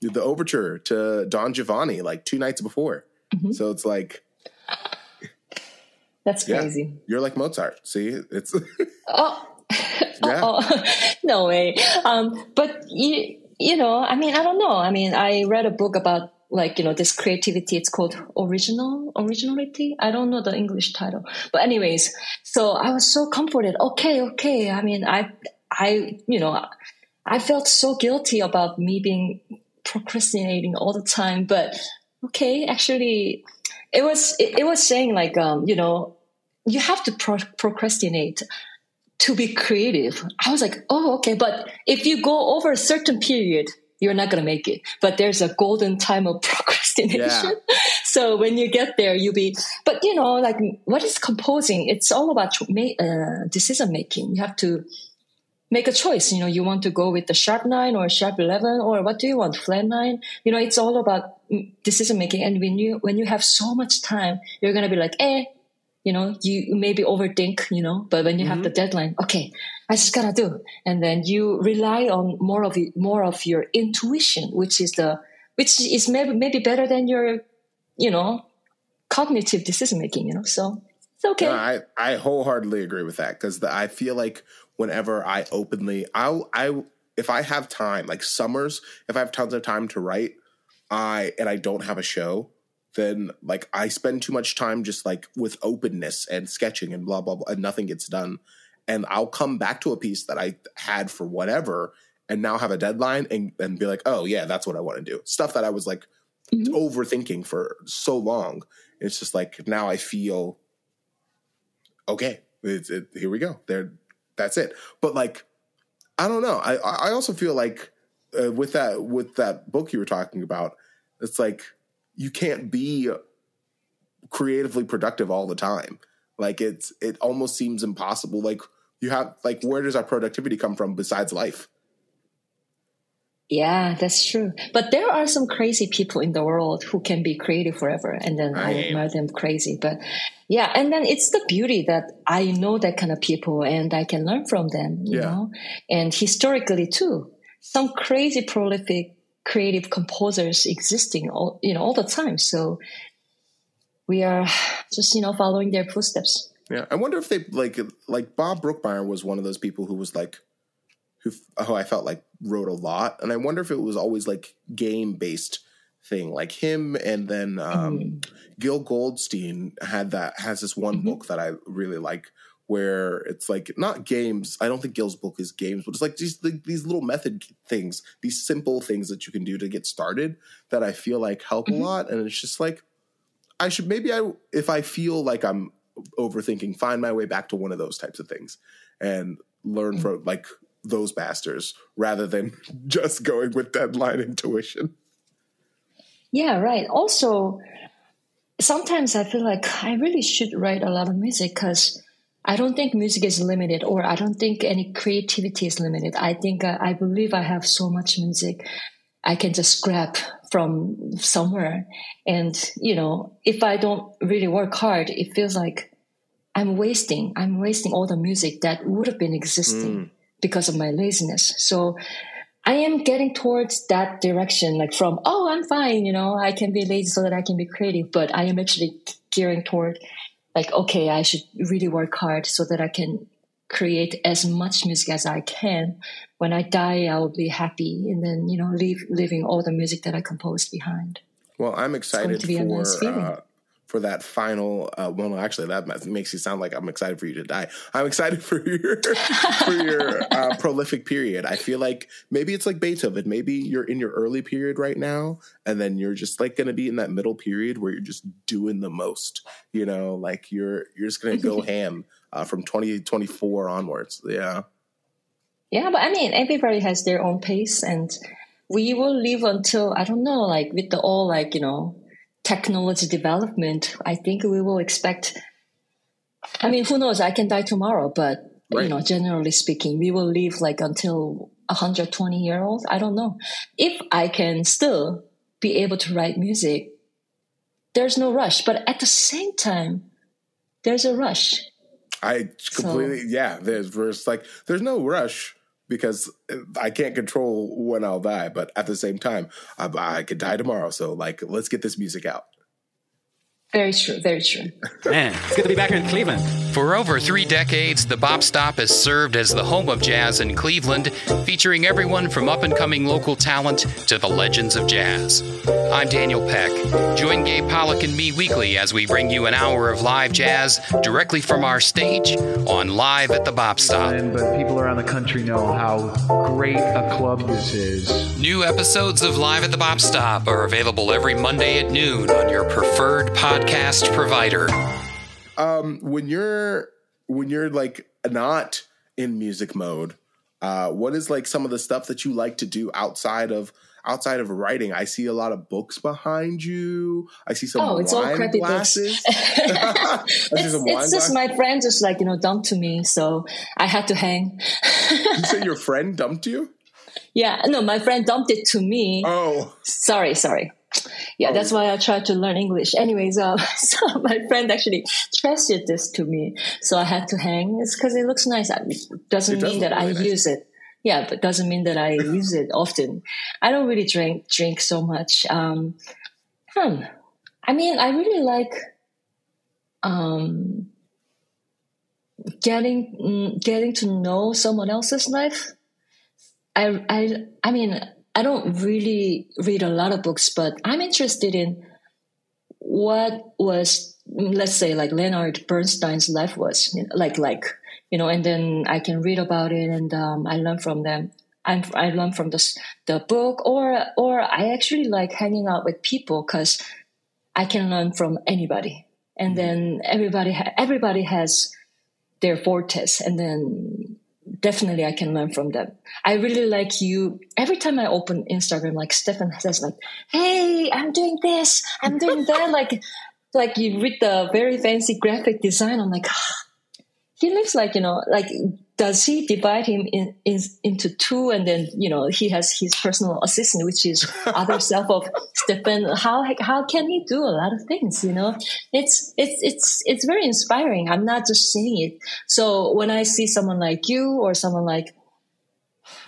[SPEAKER 1] the overture to Don Giovanni like two nights before. Mm-hmm. So it's like
[SPEAKER 2] that's crazy. Yeah,
[SPEAKER 1] you're like Mozart. See, it's
[SPEAKER 2] oh yeah. oh, no way. Um, but you, you know, I mean, I don't know. I mean, I read a book about like you know this creativity. It's called original originality. I don't know the English title, but anyways, so I was so comforted. Okay, okay. I mean, I, I, you know, I felt so guilty about me being procrastinating all the time, but okay, actually, it was it, it was saying like um, you know you have to pro- procrastinate to be creative. I was like, oh, okay. But if you go over a certain period, you're not going to make it. But there's a golden time of procrastination. Yeah. so when you get there, you'll be, but you know, like what is composing? It's all about uh, decision making. You have to make a choice. You know, you want to go with the sharp nine or sharp 11 or what do you want? Flat nine? You know, it's all about decision making. And when you, when you have so much time, you're going to be like, eh, you know, you maybe overthink, you know, but when you mm-hmm. have the deadline, okay, I just gotta do. And then you rely on more of it, more of your intuition, which is the, which is maybe, maybe better than your, you know, cognitive decision making, you know, so it's okay. No,
[SPEAKER 1] I, I wholeheartedly agree with that because I feel like whenever I openly, I'll I, if I have time, like summers, if I have tons of time to write, I, and I don't have a show, then like I spend too much time just like with openness and sketching and blah blah blah, and nothing gets done. And I'll come back to a piece that I had for whatever, and now have a deadline and and be like, oh yeah, that's what I want to do. Stuff that I was like mm-hmm. overthinking for so long. It's just like now I feel okay. It's, it, here we go. There, that's it. But like, I don't know. I I also feel like uh, with that with that book you were talking about, it's like you can't be creatively productive all the time. Like it's it almost seems impossible. Like you have like where does our productivity come from besides life?
[SPEAKER 2] Yeah, that's true. But there are some crazy people in the world who can be creative forever, and then I, I admire them crazy. But yeah, and then it's the beauty that I know that kind of people, and I can learn from them. You yeah. know, and historically too, some crazy prolific creative composers existing all you know all the time so we are just you know following their footsteps
[SPEAKER 1] yeah i wonder if they like like bob brookmeyer was one of those people who was like who oh i felt like wrote a lot and i wonder if it was always like game based thing like him and then um mm. gil goldstein had that has this one mm-hmm. book that i really like where it's like not games. I don't think Gil's book is games, but it's like these these little method things, these simple things that you can do to get started that I feel like help mm-hmm. a lot. And it's just like I should maybe I if I feel like I'm overthinking, find my way back to one of those types of things and learn mm-hmm. from like those bastards rather than just going with deadline intuition.
[SPEAKER 2] Yeah, right. Also, sometimes I feel like I really should write a lot of music because I don't think music is limited, or I don't think any creativity is limited. I think uh, I believe I have so much music I can just grab from somewhere. And, you know, if I don't really work hard, it feels like I'm wasting, I'm wasting all the music that would have been existing mm. because of my laziness. So I am getting towards that direction, like from, oh, I'm fine, you know, I can be lazy so that I can be creative, but I am actually gearing toward like, okay, I should really work hard so that I can create as much music as I can. When I die, I will be happy and then, you know, leave, leaving all the music that I composed behind.
[SPEAKER 1] Well, I'm excited for, uh, for that final. Uh, well, no, actually, that makes you sound like I'm excited for you to die. I'm excited for your for your uh, prolific period. I feel like maybe it's like Beethoven. Maybe you're in your early period right now, and then you're just like going to be in that middle period where you're just doing the most. You know, like you're you're just going to go ham uh, from 2024 onwards. Yeah.
[SPEAKER 2] Yeah, but I mean, everybody has their own pace, and we will live until I don't know, like with the all like you know technology development, I think we will expect. I mean, who knows? I can die tomorrow, but right. you know, generally speaking, we will live like until 120 year old. I don't know if I can still be able to write music. There's no rush, but at the same time, there's a rush.
[SPEAKER 1] I completely so, yeah. There's there's like there's no rush because I can't control when I'll die. But at the same time, I, I could die tomorrow. So like, let's get this music out.
[SPEAKER 2] Very true. Very true.
[SPEAKER 3] Man, it's good to be back in Cleveland.
[SPEAKER 4] For over three decades, the Bop Stop has served as the home of jazz in Cleveland, featuring everyone from up and coming local talent to the legends of jazz. I'm Daniel Peck. Join Gabe Pollock and me weekly as we bring you an hour of live jazz directly from our stage on Live at the Bop Stop.
[SPEAKER 5] But people around the country know how great a club this is.
[SPEAKER 4] New episodes of Live at the Bop Stop are available every Monday at noon on your preferred podcast podcast provider.
[SPEAKER 1] Um, when you're when you're like not in music mode, uh, what is like some of the stuff that you like to do outside of outside of writing? I see a lot of books behind you. I see some. Oh, it's all crappy glasses. books.
[SPEAKER 2] it's, it's just my friend just like you know dumped to me, so I had to hang.
[SPEAKER 1] you say your friend dumped you?
[SPEAKER 2] Yeah, no, my friend dumped it to me.
[SPEAKER 1] Oh,
[SPEAKER 2] sorry, sorry yeah, oh. that's why I tried to learn English. Anyways, uh, so my friend actually trusted this to me, so I had to hang. It's because it looks nice. It doesn't it mean that I nice. use it. Yeah, but doesn't mean that I use it often. I don't really drink drink so much. Um, hmm. I mean, I really like um, getting mm, getting to know someone else's life. I I I mean I don't really read a lot of books, but I'm interested in what was, let's say, like Leonard Bernstein's life was like, like you know, and then I can read about it and um, I learn from them. I'm, I learn from the the book, or or I actually like hanging out with people because I can learn from anybody, and mm-hmm. then everybody ha- everybody has their fortes, and then definitely I can learn from them. I really like you. Every time I open Instagram, like Stefan says, like, "Hey, I'm doing this, I'm doing that." like, like you read the very fancy graphic design. I'm like, he looks like you know, like does he divide him in, in, into two and then you know he has his personal assistant which is other self of Stefan how how can he do a lot of things you know it's it's it's it's very inspiring I'm not just saying it so when I see someone like you or someone like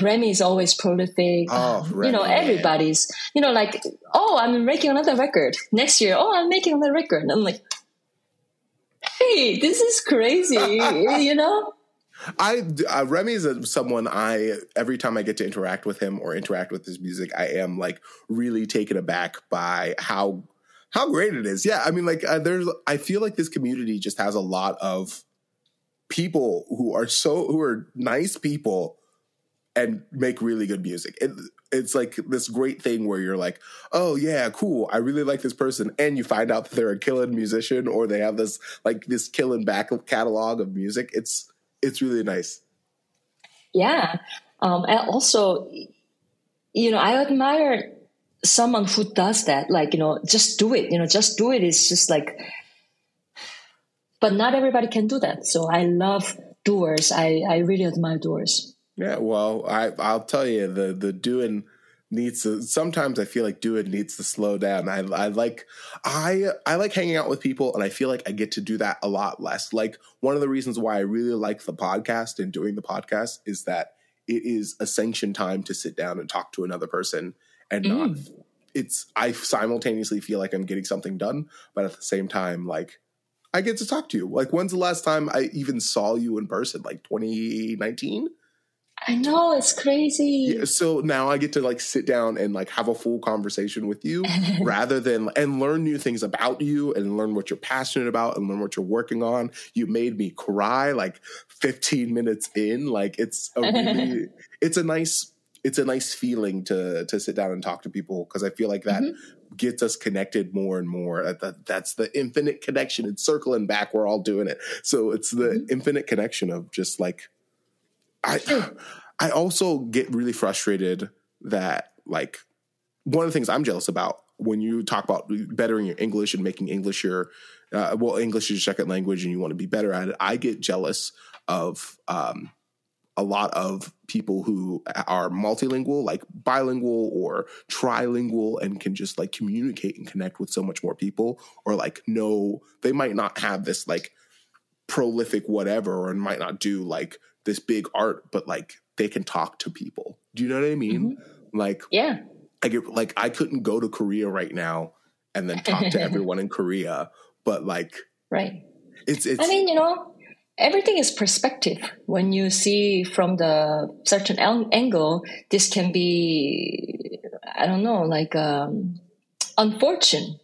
[SPEAKER 2] Remy is always prolific. Oh, you know, everybody's, you know, like, oh, I'm making another record next year. Oh, I'm making another record. And I'm like, hey, this is crazy, you know?
[SPEAKER 1] I uh, Remy is someone I every time I get to interact with him or interact with his music, I am like really taken aback by how how great it is. Yeah, I mean, like uh, there's I feel like this community just has a lot of people who are so who are nice people and make really good music. It, it's like this great thing where you're like, oh yeah, cool. I really like this person, and you find out that they're a killing musician or they have this like this killing back catalog of music. It's it's really nice.
[SPEAKER 2] Yeah, um, and also, you know, I admire someone who does that. Like you know, just do it. You know, just do it. It's just like, but not everybody can do that. So I love doers. I I really admire doers.
[SPEAKER 1] Yeah, well, I I'll tell you the the doing needs to sometimes I feel like doing it needs to slow down. I I like I I like hanging out with people and I feel like I get to do that a lot less. Like one of the reasons why I really like the podcast and doing the podcast is that it is a sanctioned time to sit down and talk to another person and not
[SPEAKER 2] Mm.
[SPEAKER 1] it's I simultaneously feel like I'm getting something done, but at the same time like I get to talk to you. Like when's the last time I even saw you in person? Like 2019?
[SPEAKER 2] I know it's crazy.
[SPEAKER 1] Yeah, so now I get to like sit down and like have a full conversation with you rather than and learn new things about you and learn what you're passionate about and learn what you're working on. You made me cry like 15 minutes in. Like it's a really it's a nice it's a nice feeling to to sit down and talk to people because I feel like that mm-hmm. gets us connected more and more. That, that that's the infinite connection. It's circling back. We're all doing it. So it's the mm-hmm. infinite connection of just like I I also get really frustrated that like one of the things I'm jealous about when you talk about bettering your English and making English your uh, well English is your second language and you want to be better at it. I get jealous of um, a lot of people who are multilingual, like bilingual or trilingual, and can just like communicate and connect with so much more people, or like no, they might not have this like prolific whatever, or might not do like this big art, but like they can talk to people. Do you know what I mean? Like
[SPEAKER 2] Yeah.
[SPEAKER 1] I get like I couldn't go to Korea right now and then talk to everyone in Korea, but like
[SPEAKER 2] Right.
[SPEAKER 1] it's it's
[SPEAKER 2] I mean, you know, everything is perspective. When you see from the certain ang- angle, this can be, I don't know, like um, unfortunate.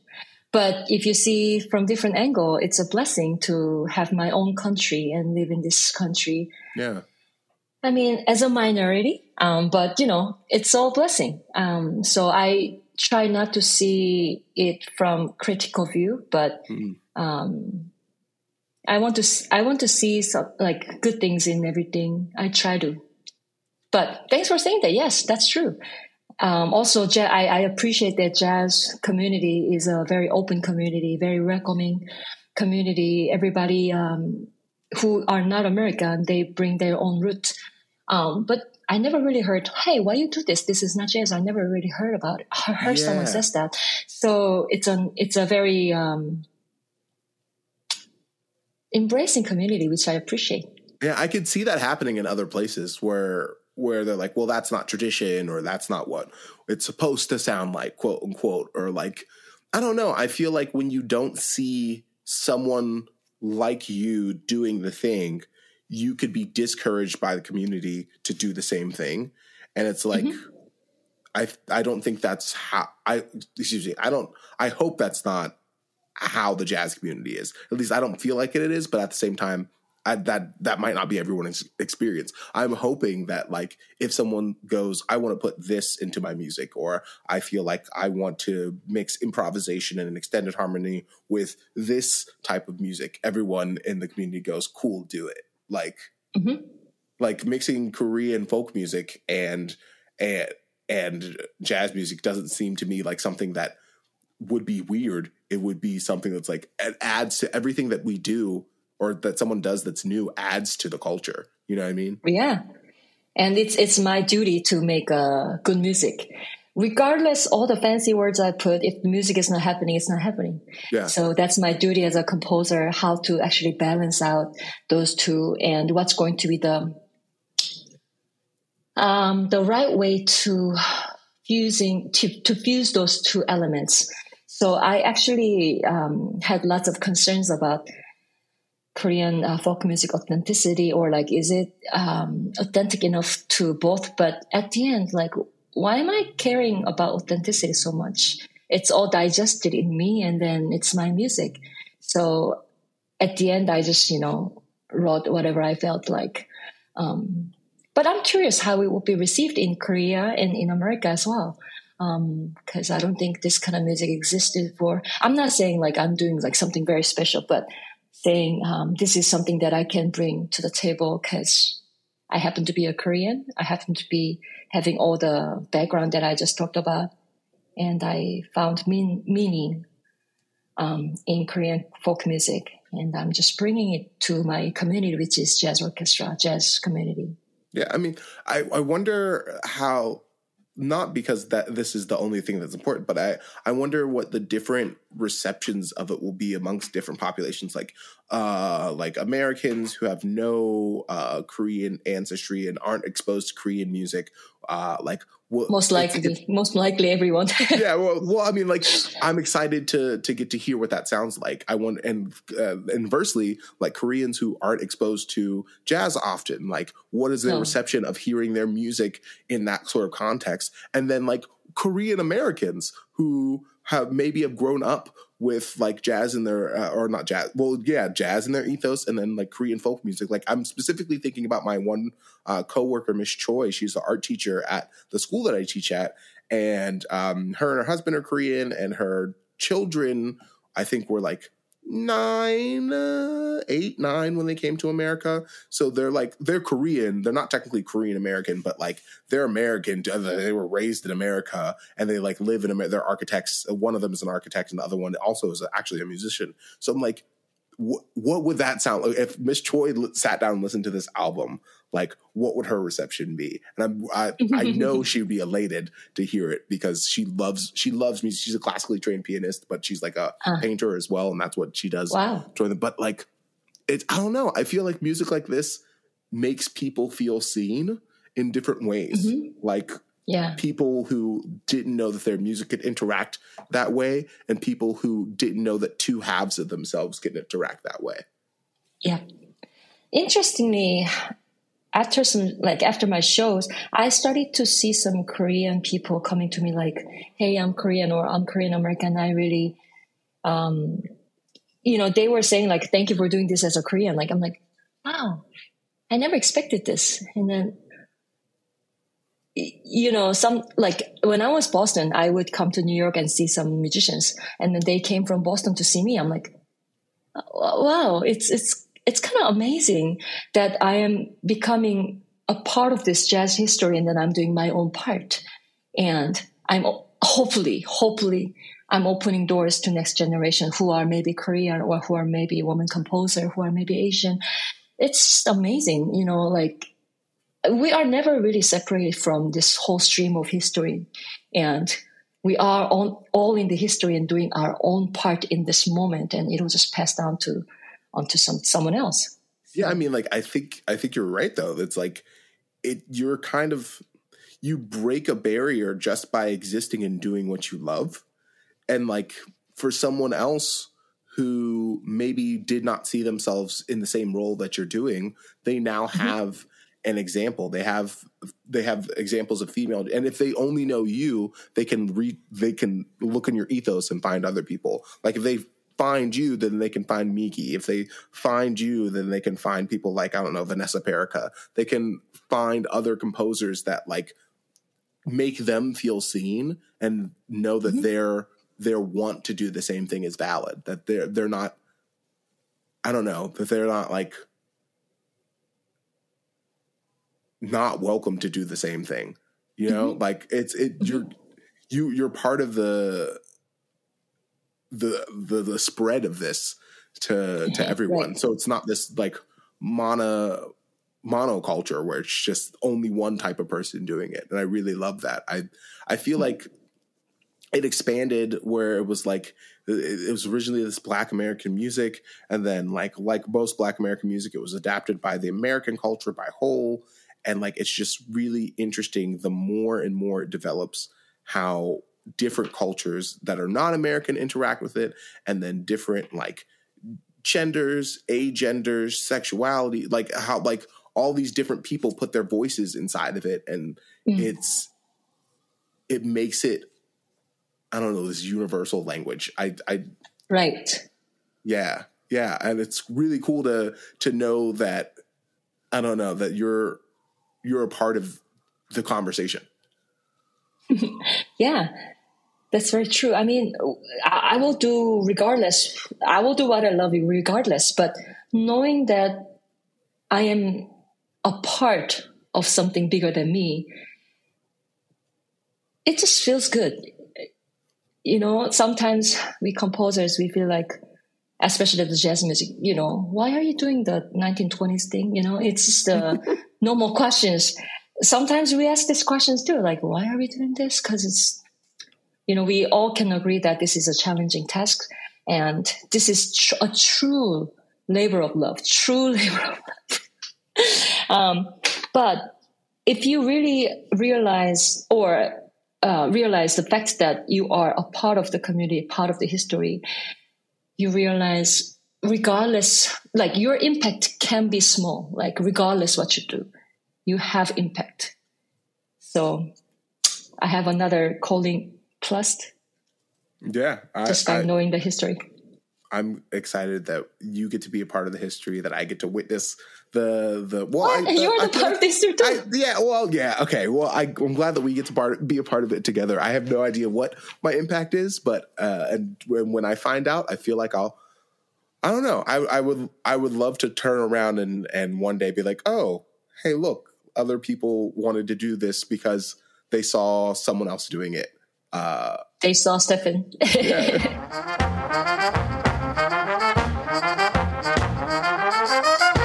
[SPEAKER 2] But if you see from different angle, it's a blessing to have my own country and live in this country.
[SPEAKER 1] yeah.
[SPEAKER 2] I mean, as a minority, um, but you know, it's all blessing. Um, so I try not to see it from critical view, but
[SPEAKER 1] Mhm.
[SPEAKER 2] um, I want to I want to see some like good things in everything. I try to. But thanks for saying that. Yes, that's true. Um, also, I, I appreciate that jazz community is a very open community, very welcoming community. Everybody um, who are not American, they bring their own root. Um, but I never really heard, hey, why you do this? This is not jazz. I never really heard about it. I heard someone says that. So it's an it's a very um, embracing community, which I appreciate.
[SPEAKER 1] Yeah, I could see that happening in other places where where they're like, well, that's not tradition or that's not what it's supposed to sound like, quote unquote, or like I don't know. I feel like when you don't see someone like you doing the thing, you could be discouraged by the community to do the same thing. And it's like mm-hmm. I I don't think that's how I excuse me, I don't I hope that's not how the jazz community is. At least I don't feel like it, it is, but at the same time, I, that that might not be everyone's experience. I'm hoping that like if someone goes, I want to put this into my music, or I feel like I want to mix improvisation and an extended harmony with this type of music, everyone in the community goes, cool, do it. Like
[SPEAKER 2] Mhm.
[SPEAKER 1] like mixing Korean folk music and and and jazz music doesn't seem to me like something that would be weird. It would be something that's like it adds to everything that we do or that someone does that's new adds to the culture. You know what I mean?
[SPEAKER 2] Yeah. And it's it's my duty to make uh, good music. Regardless all the fancy words I put, if the music is not happening, it's not happening.
[SPEAKER 1] Yeah.
[SPEAKER 2] So that's my duty as a composer, how to actually balance out those two and what's going to be the um, the right way to fusing to, to fuse those two elements. So I actually um, had lots of concerns about Korean uh, folk music authenticity or like is it um, authentic enough to both? But at the end, like why am I caring about authenticity so much? It's all digested in me, and then it's my music. So at the end, I just you know wrote whatever I felt like. Um, but I'm curious how it will be received in Korea and in America as well. Because um, I don't think this kind of music existed for. I'm not saying like I'm doing like something very special, but saying um, this is something that I can bring to the table because I happen to be a Korean. I happen to be having all the background that I just talked about, and I found mean, meaning um, in Korean folk music, and I'm just bringing it to my community, which is jazz orchestra, jazz community.
[SPEAKER 1] Yeah, I mean, I, I wonder how not because that this is the only thing that's important, but I I wonder what the different receptions of it will be amongst different populations, like uh like Americans who have no uh Korean ancestry and aren't exposed to Korean music, uh like
[SPEAKER 2] most likely. it's, it's, most likely everyone.
[SPEAKER 1] Yeah well, well i mean like i'm excited to to get to hear what that sounds like. I want and uh, inversely like koreans who aren't exposed to jazz often like what is their oh. reception of hearing their music in that sort of context? And then like korean americans who have maybe have grown up with like jazz in their uh, or not jazz well yeah jazz in their ethos and then like korean folk music. Like i'm specifically thinking about my one uh, co-worker miss choi. She's the art teacher at the school that i teach at. And um, her and her husband are korean and her children i think were like nine, uh, eight, nine when they came to America. So they're like they're Korean. They're not technically Korean American, but like they're American. They were raised in America and they like live in America. They're architects. One of them is an architect, and the other one also is actually a musician. So I'm like, what, what would that sound like if Miss Choi sat down and listened to this album? Like, what would her reception be? And I'm, I, I know she would be elated to hear it because she loves she loves music. She's a classically trained pianist, but she's like a uh, painter as well, and that's what she does.
[SPEAKER 2] Wow.
[SPEAKER 1] But like, it's I don't know. I feel like music like this makes people feel seen in different ways. Mm-hmm. Like
[SPEAKER 2] yeah.
[SPEAKER 1] people who didn't know that their music could interact that way and people who didn't know that two halves of themselves can interact that way.
[SPEAKER 2] Yeah. Interestingly, after some like after my shows, I started to see some Korean people coming to me like, "Hey, I'm Korean or I'm Korean American." I really um you know, they were saying like, "Thank you for doing this as a Korean." Like I'm like, "Wow. I never expected this." And then you know, some like when I was Boston, I would come to New York and see some musicians, and then they came from Boston to see me. I'm like, wow, it's it's it's kind of amazing that I am becoming a part of this jazz history, and then I'm doing my own part, and I'm hopefully, hopefully, I'm opening doors to next generation who are maybe Korean or who are maybe woman composer, who are maybe Asian. It's amazing, you know, like we are never really separated from this whole stream of history. And we are all, all in the history and doing our own part in this moment. And it will just pass down to onto some someone else.
[SPEAKER 1] Yeah, I mean, like I think I think you're right though. It's like it you're kind of you break a barrier just by existing and doing what you love. And like for someone else who maybe did not see themselves in the same role that you're doing, they now mm-hmm. have an example. They have they have examples of female, and if they only know you, they can read. They can look in your ethos and find other people. Like if they find you, then they can find Miki. If they find you, then they can find people like I don't know Vanessa Perica. They can find other composers that like make them feel seen and know that mm-hmm. their their want to do the same thing is valid. That they're they're not. I don't know that they're not like not welcome to do the same thing. You know, mm-hmm. like it's it mm-hmm. you're you you're part of the the the the spread of this to to everyone. Right. So it's not this like mono monoculture where it's just only one type of person doing it. And I really love that. I I feel mm-hmm. like it expanded where it was like it was originally this black american music and then like like most black american music it was adapted by the american culture by whole and like it's just really interesting the more and more it develops how different cultures that are not American interact with it, and then different like genders, agenders, sexuality, like how like all these different people put their voices inside of it, and mm. it's it makes it I don't know this universal language. I I
[SPEAKER 2] right
[SPEAKER 1] yeah yeah, and it's really cool to to know that I don't know that you're you're a part of the conversation.
[SPEAKER 2] yeah, that's very true. I mean, I, I will do regardless. I will do what I love regardless. But knowing that I am a part of something bigger than me, it just feels good. You know, sometimes we composers we feel like, especially the jazz music, you know, why are you doing the 1920s thing? You know, it's just uh, normal questions. Sometimes we ask these questions too, like, why are we doing this? Because it's you know, we all can agree that this is a challenging task and this is tr- a true labor of love, true labor of love. um, but if you really realize or uh, realize the fact that you are a part of the community, part of the history, you realize regardless, like your impact can be small, like regardless what you do, you have impact. So I have another calling trust.
[SPEAKER 1] Yeah,
[SPEAKER 2] I, just by I, knowing the history.
[SPEAKER 1] I'm excited that you get to be a part of the history that I get to witness the the well I,
[SPEAKER 2] the, you're the part of the history too.
[SPEAKER 1] yeah well yeah okay well I, am glad that we get to part, be a part of it together I have no idea what my impact is but uh and when, when I find out I feel like I'll I don't know I, I would I would love to turn around and and one day be like oh hey look other people wanted to do this because they saw someone else doing it
[SPEAKER 2] uh, they saw Stefan. yeah.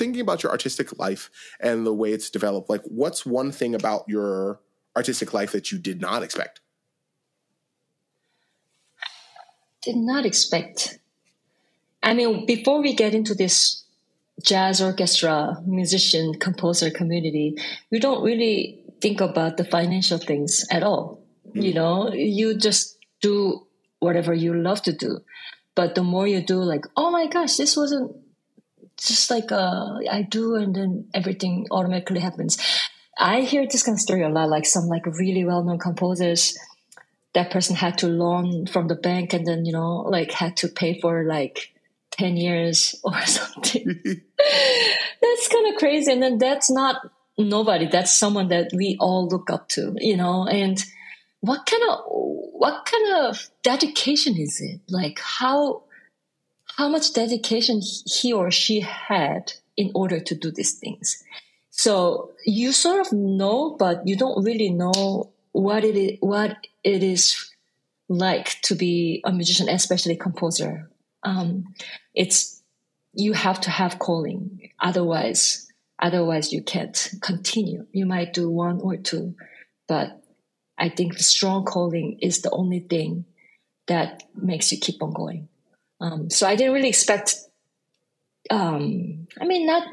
[SPEAKER 1] thinking about your artistic life and the way it's developed, like what's one thing about your artistic life that you did not expect?
[SPEAKER 2] Did not expect. I mean, before we get into this jazz orchestra musician composer community, we don't really think about the financial things at all. Mm. You know, you just do whatever you love to do. But the more you do, like, oh my gosh, this wasn't just like uh, I do, and then everything automatically happens. I hear this kind of story a lot, like some like really well known composers. That person had to loan from the bank, and then you know, like had to pay for like ten years or something. that's kind of crazy, and then that's not nobody. That's someone that we all look up to, you know, and what kind of what kind of dedication is it like how how much dedication he or she had in order to do these things. So you sort of know but you don't really know what it is what it is like to be a musician especially composer. Um, it's you have to have calling. Otherwise otherwise you can't continue. You might do one or two but I think the strong calling is the only thing that makes you keep on going. Um, so I didn't really expect. Um, I mean, not.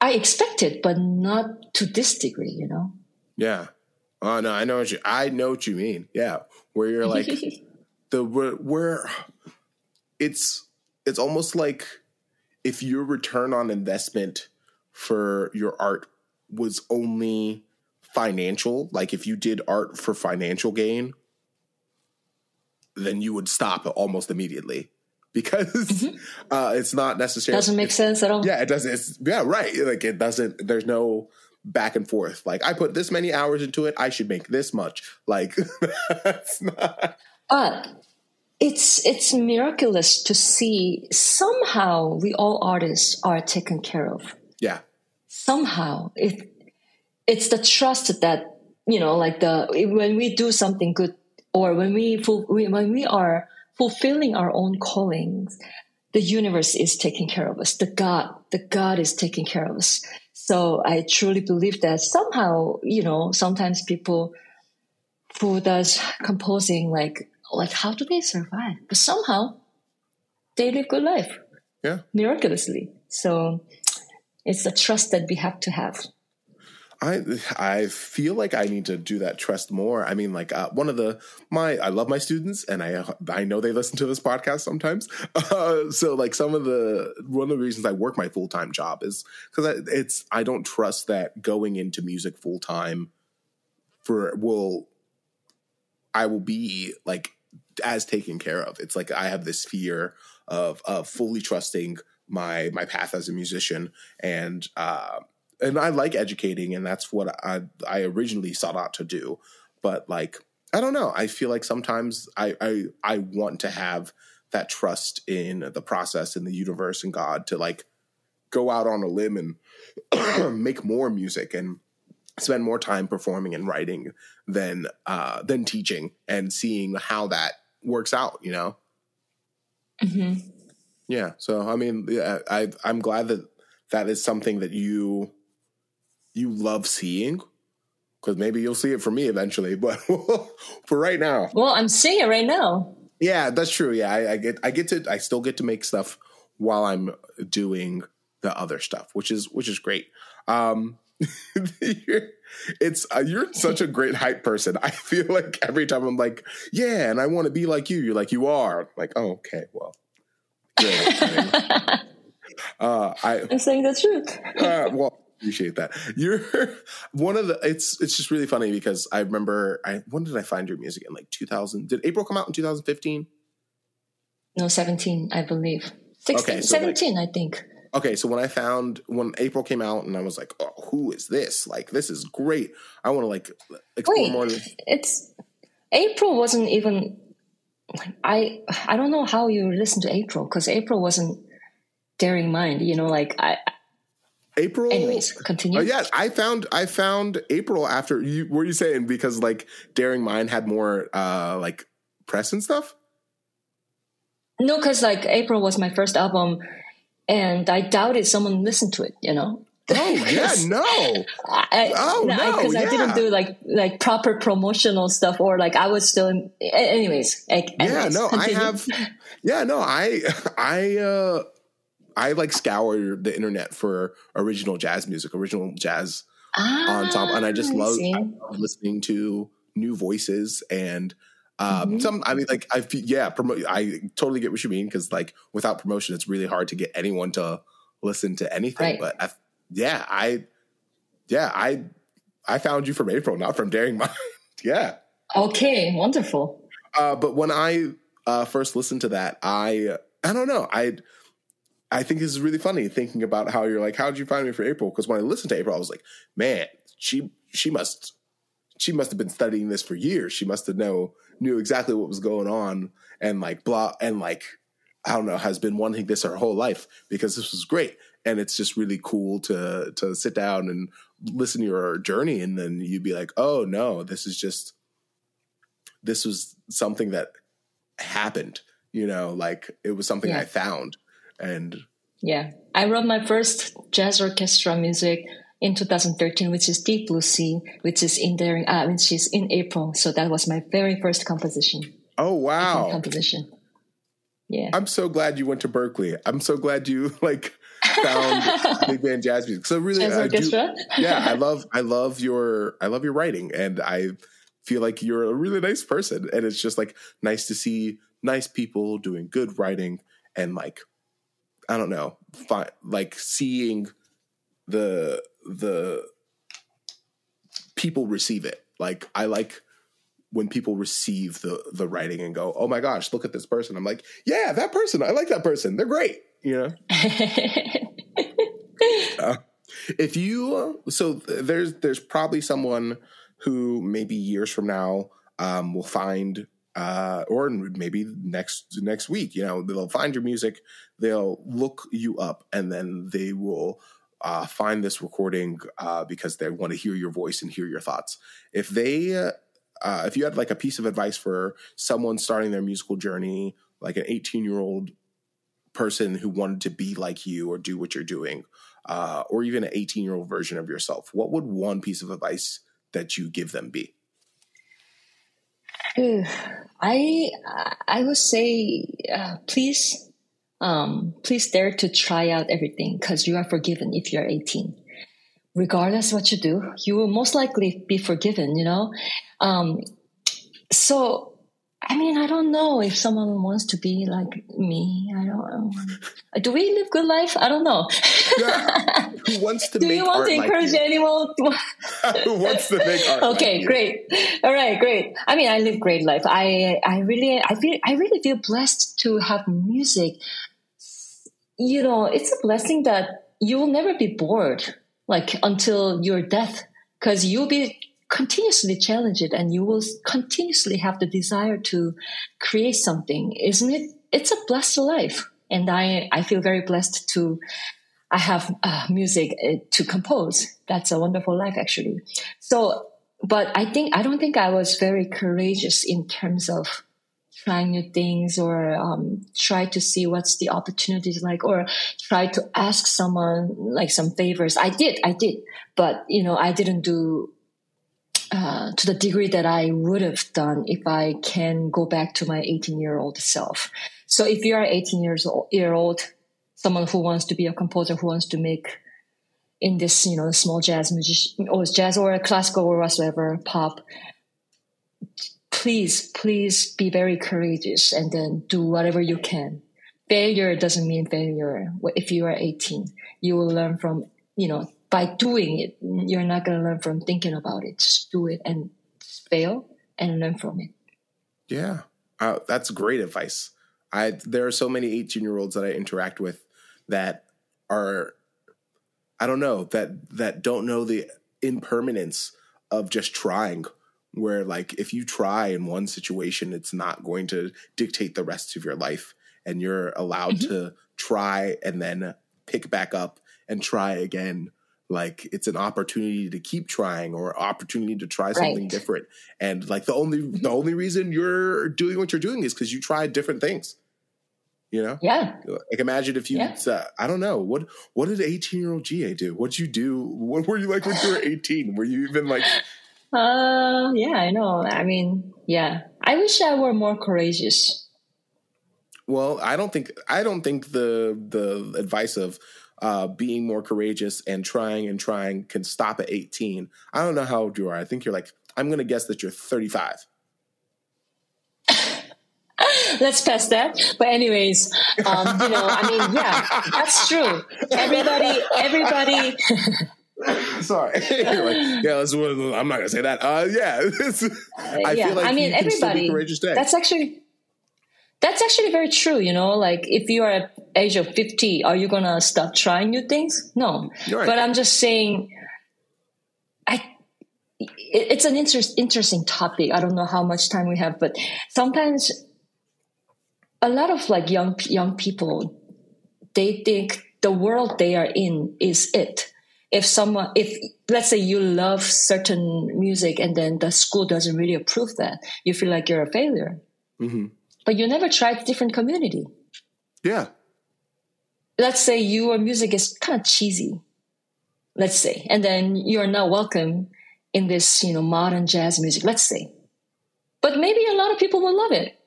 [SPEAKER 2] I expected, but not to this degree. You know.
[SPEAKER 1] Yeah. Oh no, I know what you. I know what you mean. Yeah, where you're like the where, where it's it's almost like if your return on investment for your art was only financial, like if you did art for financial gain, then you would stop almost immediately because mm-hmm. uh, it's not necessarily
[SPEAKER 2] doesn't make sense at all.
[SPEAKER 1] Yeah, it doesn't. It's, yeah, right. Like it doesn't. There's no back and forth. Like I put this many hours into it, I should make this much. Like that's not.
[SPEAKER 2] But it's it's miraculous to see somehow we all artists are taken care of
[SPEAKER 1] Yeah.
[SPEAKER 2] somehow it it's the trust that you know like the when we do something good or when we when we are fulfilling our own callings the universe is taking care of us. The god the god is taking care of us. So i truly believe that somehow you know sometimes people who does composing like like how do they survive? But somehow they live good life.
[SPEAKER 1] Yeah.
[SPEAKER 2] miraculously. So it's a trust that we have to have
[SPEAKER 1] I I feel like I need to do that trust more. I mean, like uh, one of the my I love my students, and I I know they listen to this podcast sometimes. Uh, so like some of the one of the reasons I work my full time job is because it's I don't trust that going into music full time for will I will be like as taken care of. It's like I have this fear of of fully trusting my my path as a musician and. uh and I like educating, and that's what I I originally sought out to do. But like, I don't know. I feel like sometimes I I, I want to have that trust in the process, in the universe, and God to like go out on a limb and make more music and spend more time performing and writing than uh, than teaching and seeing how that works out. You know.
[SPEAKER 2] Mm-hmm.
[SPEAKER 1] Yeah. So I mean, I I'm glad that that is something that you you love seeing because maybe you'll see it for me eventually but for right now.
[SPEAKER 2] Well, I'm seeing it right now.
[SPEAKER 1] yeah that's true. Yeah I, I get i get to i still get to make stuff while i'm doing the other stuff which is which is great. Um you're, it's uh, you're such a great hype person. I feel like every time i'm like yeah and i want to be like you you're like you are. I'm like oh okay well uh i
[SPEAKER 2] I'm saying the truth.
[SPEAKER 1] uh, well, appreciate that. You're one of the. It's it's just really funny because I remember. I when did I find your music in like 2000? Did April come out in 2015?
[SPEAKER 2] No, 17, I believe. 16,
[SPEAKER 1] Okay, so, like-
[SPEAKER 2] 17, I think.
[SPEAKER 1] Okay, so when I found when April came out, and I was like, "Oh, who is this? Like, this is great. I want to like explore
[SPEAKER 2] Wait,
[SPEAKER 1] more."
[SPEAKER 2] it's April wasn't even. I I don't know how you listen to April because April wasn't Daring Mind. You know, like I.
[SPEAKER 1] April.
[SPEAKER 2] Anyways, continue.
[SPEAKER 1] Oh yeah, I found I found April after you. Were you saying because like Daring Mind had more uh like press and stuff?
[SPEAKER 2] No, because like April was my first album, and I doubted someone listened to it. You know.
[SPEAKER 1] Oh yeah, no.
[SPEAKER 2] I,
[SPEAKER 1] Oh, no,
[SPEAKER 2] because I
[SPEAKER 1] yeah.
[SPEAKER 2] didn't do like like proper promotional stuff, or like I was still in. Anyways, like,
[SPEAKER 1] yeah
[SPEAKER 2] anyways,
[SPEAKER 1] no i have yeah no i i uh i like scour the internet for original jazz music original jazz
[SPEAKER 2] ah,
[SPEAKER 1] ensemble and i just love,
[SPEAKER 2] see.
[SPEAKER 1] I love listening to new voices and um
[SPEAKER 2] Mhm.
[SPEAKER 1] some i mean like i feel yeah promote i totally get what you mean because like without promotion it's really hard to get anyone to listen to anything
[SPEAKER 2] Right.
[SPEAKER 1] but I, yeah i yeah i i found you from april not from daring mind yeah
[SPEAKER 2] Okay, wonderful.
[SPEAKER 1] uh, but when I uh, first listened to that, I I don't know. I I think this is really funny thinking about how you're like, how did you find me for April? Because when I listened to April, I was like, man, she she must she must have been studying this for years. She must have know knew exactly what was going on and like blah and like I don't know has been wanting this her whole life because this was great and it's just really cool to to sit down and listen to your journey and then you'd be like, oh no, this is just this was something that happened you know like it was something
[SPEAKER 2] Yeah.
[SPEAKER 1] i found and
[SPEAKER 2] Yeah, I wrote my first jazz orchestra music in 2013, which is Deep Blue Sea, which is in there, uh, which is in April. So that was my very first composition.
[SPEAKER 1] oh wow
[SPEAKER 2] Composition. Yeah.
[SPEAKER 1] i'm so glad you went to Berklee i'm so glad you like found big band jazz music so really
[SPEAKER 2] Jazz
[SPEAKER 1] I do, yeah i love i love your i love your writing and i feel like you're a really nice person and it's just like nice to see nice people doing good writing and like i don't know fi- like seeing the the people receive it. Like i like when people receive the the writing and go oh my gosh look at this person. I'm like yeah that person i like that person they're great you know? If you so there's there's probably someone who maybe years from now um, will find uh, or maybe next next week. You know, they'll find your music, they'll look you up, and then they will uh, find this recording uh, because they want to hear your voice and hear your thoughts. If they, uh, uh, if you had like a piece of advice for someone starting their musical journey, like an 18 year old person who wanted to be like you or do what you're doing, uh, or even an 18 year old version of yourself, what would one piece of advice that you give them be?
[SPEAKER 2] I I would say, uh, please um, please dare to try out everything because you are forgiven if you're 18 regardless what you do you will most likely be forgiven you know? Um, so I mean, I don't know if someone wants to be like me. I don't know. Do we live good life? I don't know.
[SPEAKER 1] Yeah. Who wants to
[SPEAKER 2] Do
[SPEAKER 1] make
[SPEAKER 2] you want
[SPEAKER 1] art
[SPEAKER 2] to encourage
[SPEAKER 1] like
[SPEAKER 2] anyone?
[SPEAKER 1] Who wants to make art?
[SPEAKER 2] okay,
[SPEAKER 1] like
[SPEAKER 2] great. All right, great. I mean, I live great life. I I really I feel I really feel blessed to have music. You know, it's a blessing that you will never be bored like until your death because you'll be continuously challenge it and you will continuously have the desire to create something isn't it? It's a blessed life. And i i feel very blessed to i have uh, music uh, to compose. That's a wonderful life actually. So but i think i don't think i was very courageous in terms of trying new things or um, try to see what's the opportunities like or try to ask someone like some favors. I did i did. But you know i didn't do uh, to the degree that I would have done if I can go back to my 18 year old self. So if you are 18 years old, year old, someone who wants to be a composer, who wants to make in this, you know, small jazz musician or jazz or classical or whatsoever, pop, please, please be very courageous and then do whatever you can. Failure doesn't mean failure. If you are 18, you will learn from, you know, by doing it, you're not going to learn from thinking about it. Just do it and fail and learn from it.
[SPEAKER 1] Yeah, uh, that's great advice. I there are so many 18 year olds that I interact with that are, I don't know that that don't know the impermanence of just trying. Where like if you try in one situation, it's not going to dictate the rest of your life, and you're allowed mm-hmm. to try and then pick back up and try again like it's an opportunity to keep trying or opportunity to try something right. different. And like the only the only reason you're doing what you're doing is because you tried different things. You know?
[SPEAKER 2] Yeah.
[SPEAKER 1] Like imagine if you yeah. uh, i don't know what what did 18 year old ga do? What'd you do? What were you like when you were 18 were you even like
[SPEAKER 2] uh yeah i know. I mean yeah. I wish i were more courageous.
[SPEAKER 1] Well i don't think i don't think the the advice of uh, being more courageous and trying and trying can stop at 18. I don't know how old you are. I think you're like, I'm going to guess that you're 35.
[SPEAKER 2] Let's pass that. But anyways, um, you know, I mean, yeah, that's true. Everybody, everybody.
[SPEAKER 1] Sorry. like, yeah, I'm not gonna say that. Uh, yeah,
[SPEAKER 2] I yeah. feel like I mean, everybody. Courageous day that's actually that's actually very true. You know, like if you are at age of 50, are you going to stop trying new things? No. Right. But I'm just saying, I, it's an interest, interesting topic. I don't know how much time we have, but sometimes a lot of like young, young people, they think the world they are in is it. If someone, if let's say you love certain music and then the school doesn't really approve that, you feel like you're a failure. Mm-hmm but you never tried different community.
[SPEAKER 1] Yeah.
[SPEAKER 2] Let's say your music is kind of cheesy. Let's say, and then you're not welcome in this, you know, modern jazz music. Let's say, but maybe a lot of people will love it.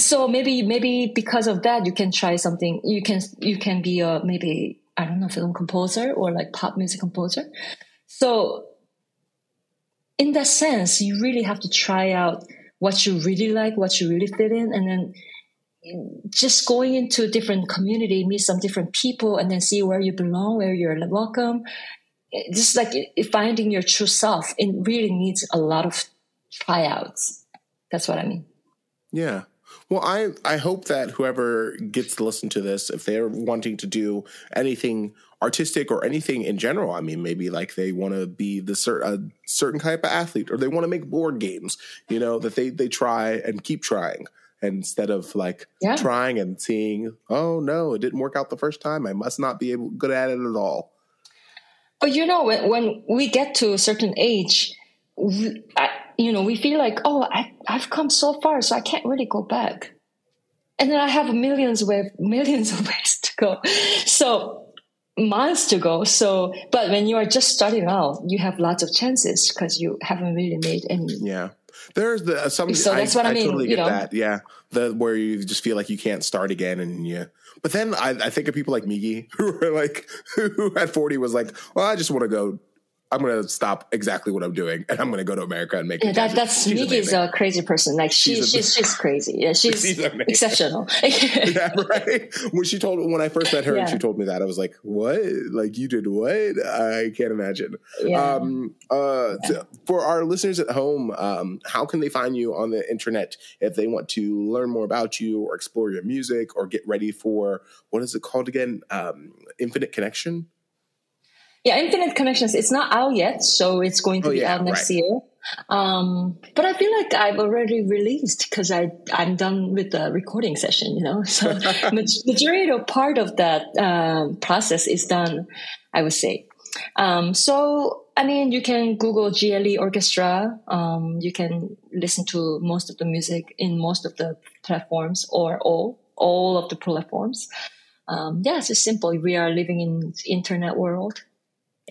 [SPEAKER 2] So maybe, maybe because of that, you can try something. You can, you can be a maybe I don't know, film composer or like pop music composer. So in that sense, you really have to try out what you really like, what you really fit in, and then just going into a different community, meet some different people, and then see where you belong, where you're welcome. Just like finding your true self, it really needs a lot of tryouts. That's what I mean.
[SPEAKER 1] Yeah. Well, I I hope that whoever gets to listen to this, if they're wanting to do anything artistic or anything in general, I mean, maybe like they want to be the cer- a certain type of athlete, or they want to make board games, you know, that they they try and keep trying instead of like
[SPEAKER 2] Yeah.
[SPEAKER 1] trying and seeing, oh no, it didn't work out the first time. I must not be able good at it at all.
[SPEAKER 2] But you know, when, when we get to a certain age, we, I, you know, we feel like, oh, I, I've come so far, so I can't really go back. And then I have millions with millions of ways to go. So miles to go. So, but when you are just starting out, you have lots of chances because you haven't really made any.
[SPEAKER 1] Yeah. There's the uh, some.
[SPEAKER 2] So that's what I mean,
[SPEAKER 1] totally
[SPEAKER 2] you
[SPEAKER 1] get
[SPEAKER 2] know.
[SPEAKER 1] that. Yeah, the where you just feel like you can't start again, and yeah. But then I, I think of people like Miki who were like who at 40 was like, well, I just want to go. I'm going to stop exactly what I'm doing, and I'm going to go to America and make.
[SPEAKER 2] Yeah, that,
[SPEAKER 1] happen."
[SPEAKER 2] that's
[SPEAKER 1] She's
[SPEAKER 2] Miki is a crazy person. Like she,
[SPEAKER 1] She's
[SPEAKER 2] she's she's crazy. Yeah, she's,
[SPEAKER 1] She's
[SPEAKER 2] exceptional.
[SPEAKER 1] yeah, right. When she told when I first met her and she told me that, I was like, "What? Like you did what? I can't imagine."
[SPEAKER 2] Yeah.
[SPEAKER 1] Um, uh, to- for our listeners at home, um, how can they find you on the internet if they want to learn more about you or explore your music or get ready for what is it called again? Um, Infinite Connection.
[SPEAKER 2] Yeah, Infinite Connections. It's not out yet, so it's going to
[SPEAKER 1] Oh,
[SPEAKER 2] be
[SPEAKER 1] yeah,
[SPEAKER 2] out next
[SPEAKER 1] right.
[SPEAKER 2] year. Um, but I feel like I've already released because I I'm done with the recording session. You know, so maj- majority of part of that um, process is done. I would say. Um, so I mean, you can Google GLE Orchestra. Um, you can listen to most of the music in most of the platforms or all all of the platforms. Um, yeah, it's just simple. We are living in internet world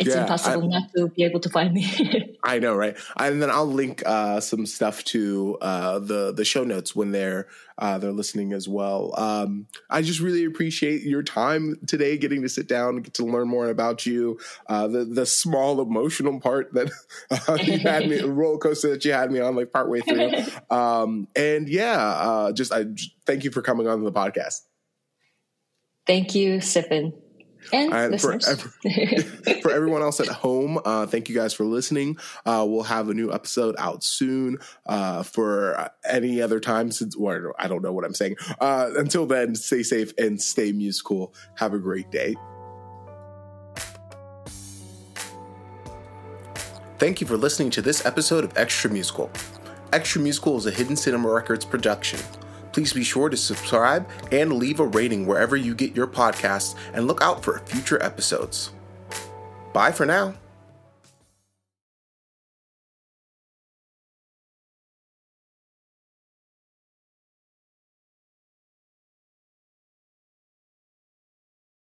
[SPEAKER 2] it's
[SPEAKER 1] Yeah,
[SPEAKER 2] impossible
[SPEAKER 1] I-
[SPEAKER 2] not to be able to find me.
[SPEAKER 1] I know, right? And then I'll link uh, some stuff to uh, the the show notes when they're uh, they're listening as well. Um, I just really appreciate your time today, getting to sit down, get to learn more about you. Uh, the the small emotional part that uh, you had me roller coaster that you had me on like partway through. Um, and yeah, uh, just I thank you for coming on the podcast.
[SPEAKER 2] Thank you, Sipin. And
[SPEAKER 1] for, for everyone else at home, uh, thank you guys for listening. Uh, we'll have a new episode out soon. Uh, for any other time, since or I don't know what I'm saying. Uh, until then, stay safe and stay musical. Have a great day. Thank you for listening to this episode of Extra Musical. Extra Musical is a Hidden Cinema Records production. Please be sure to subscribe and leave a rating wherever you get your podcasts and look out for future episodes. Bye for now.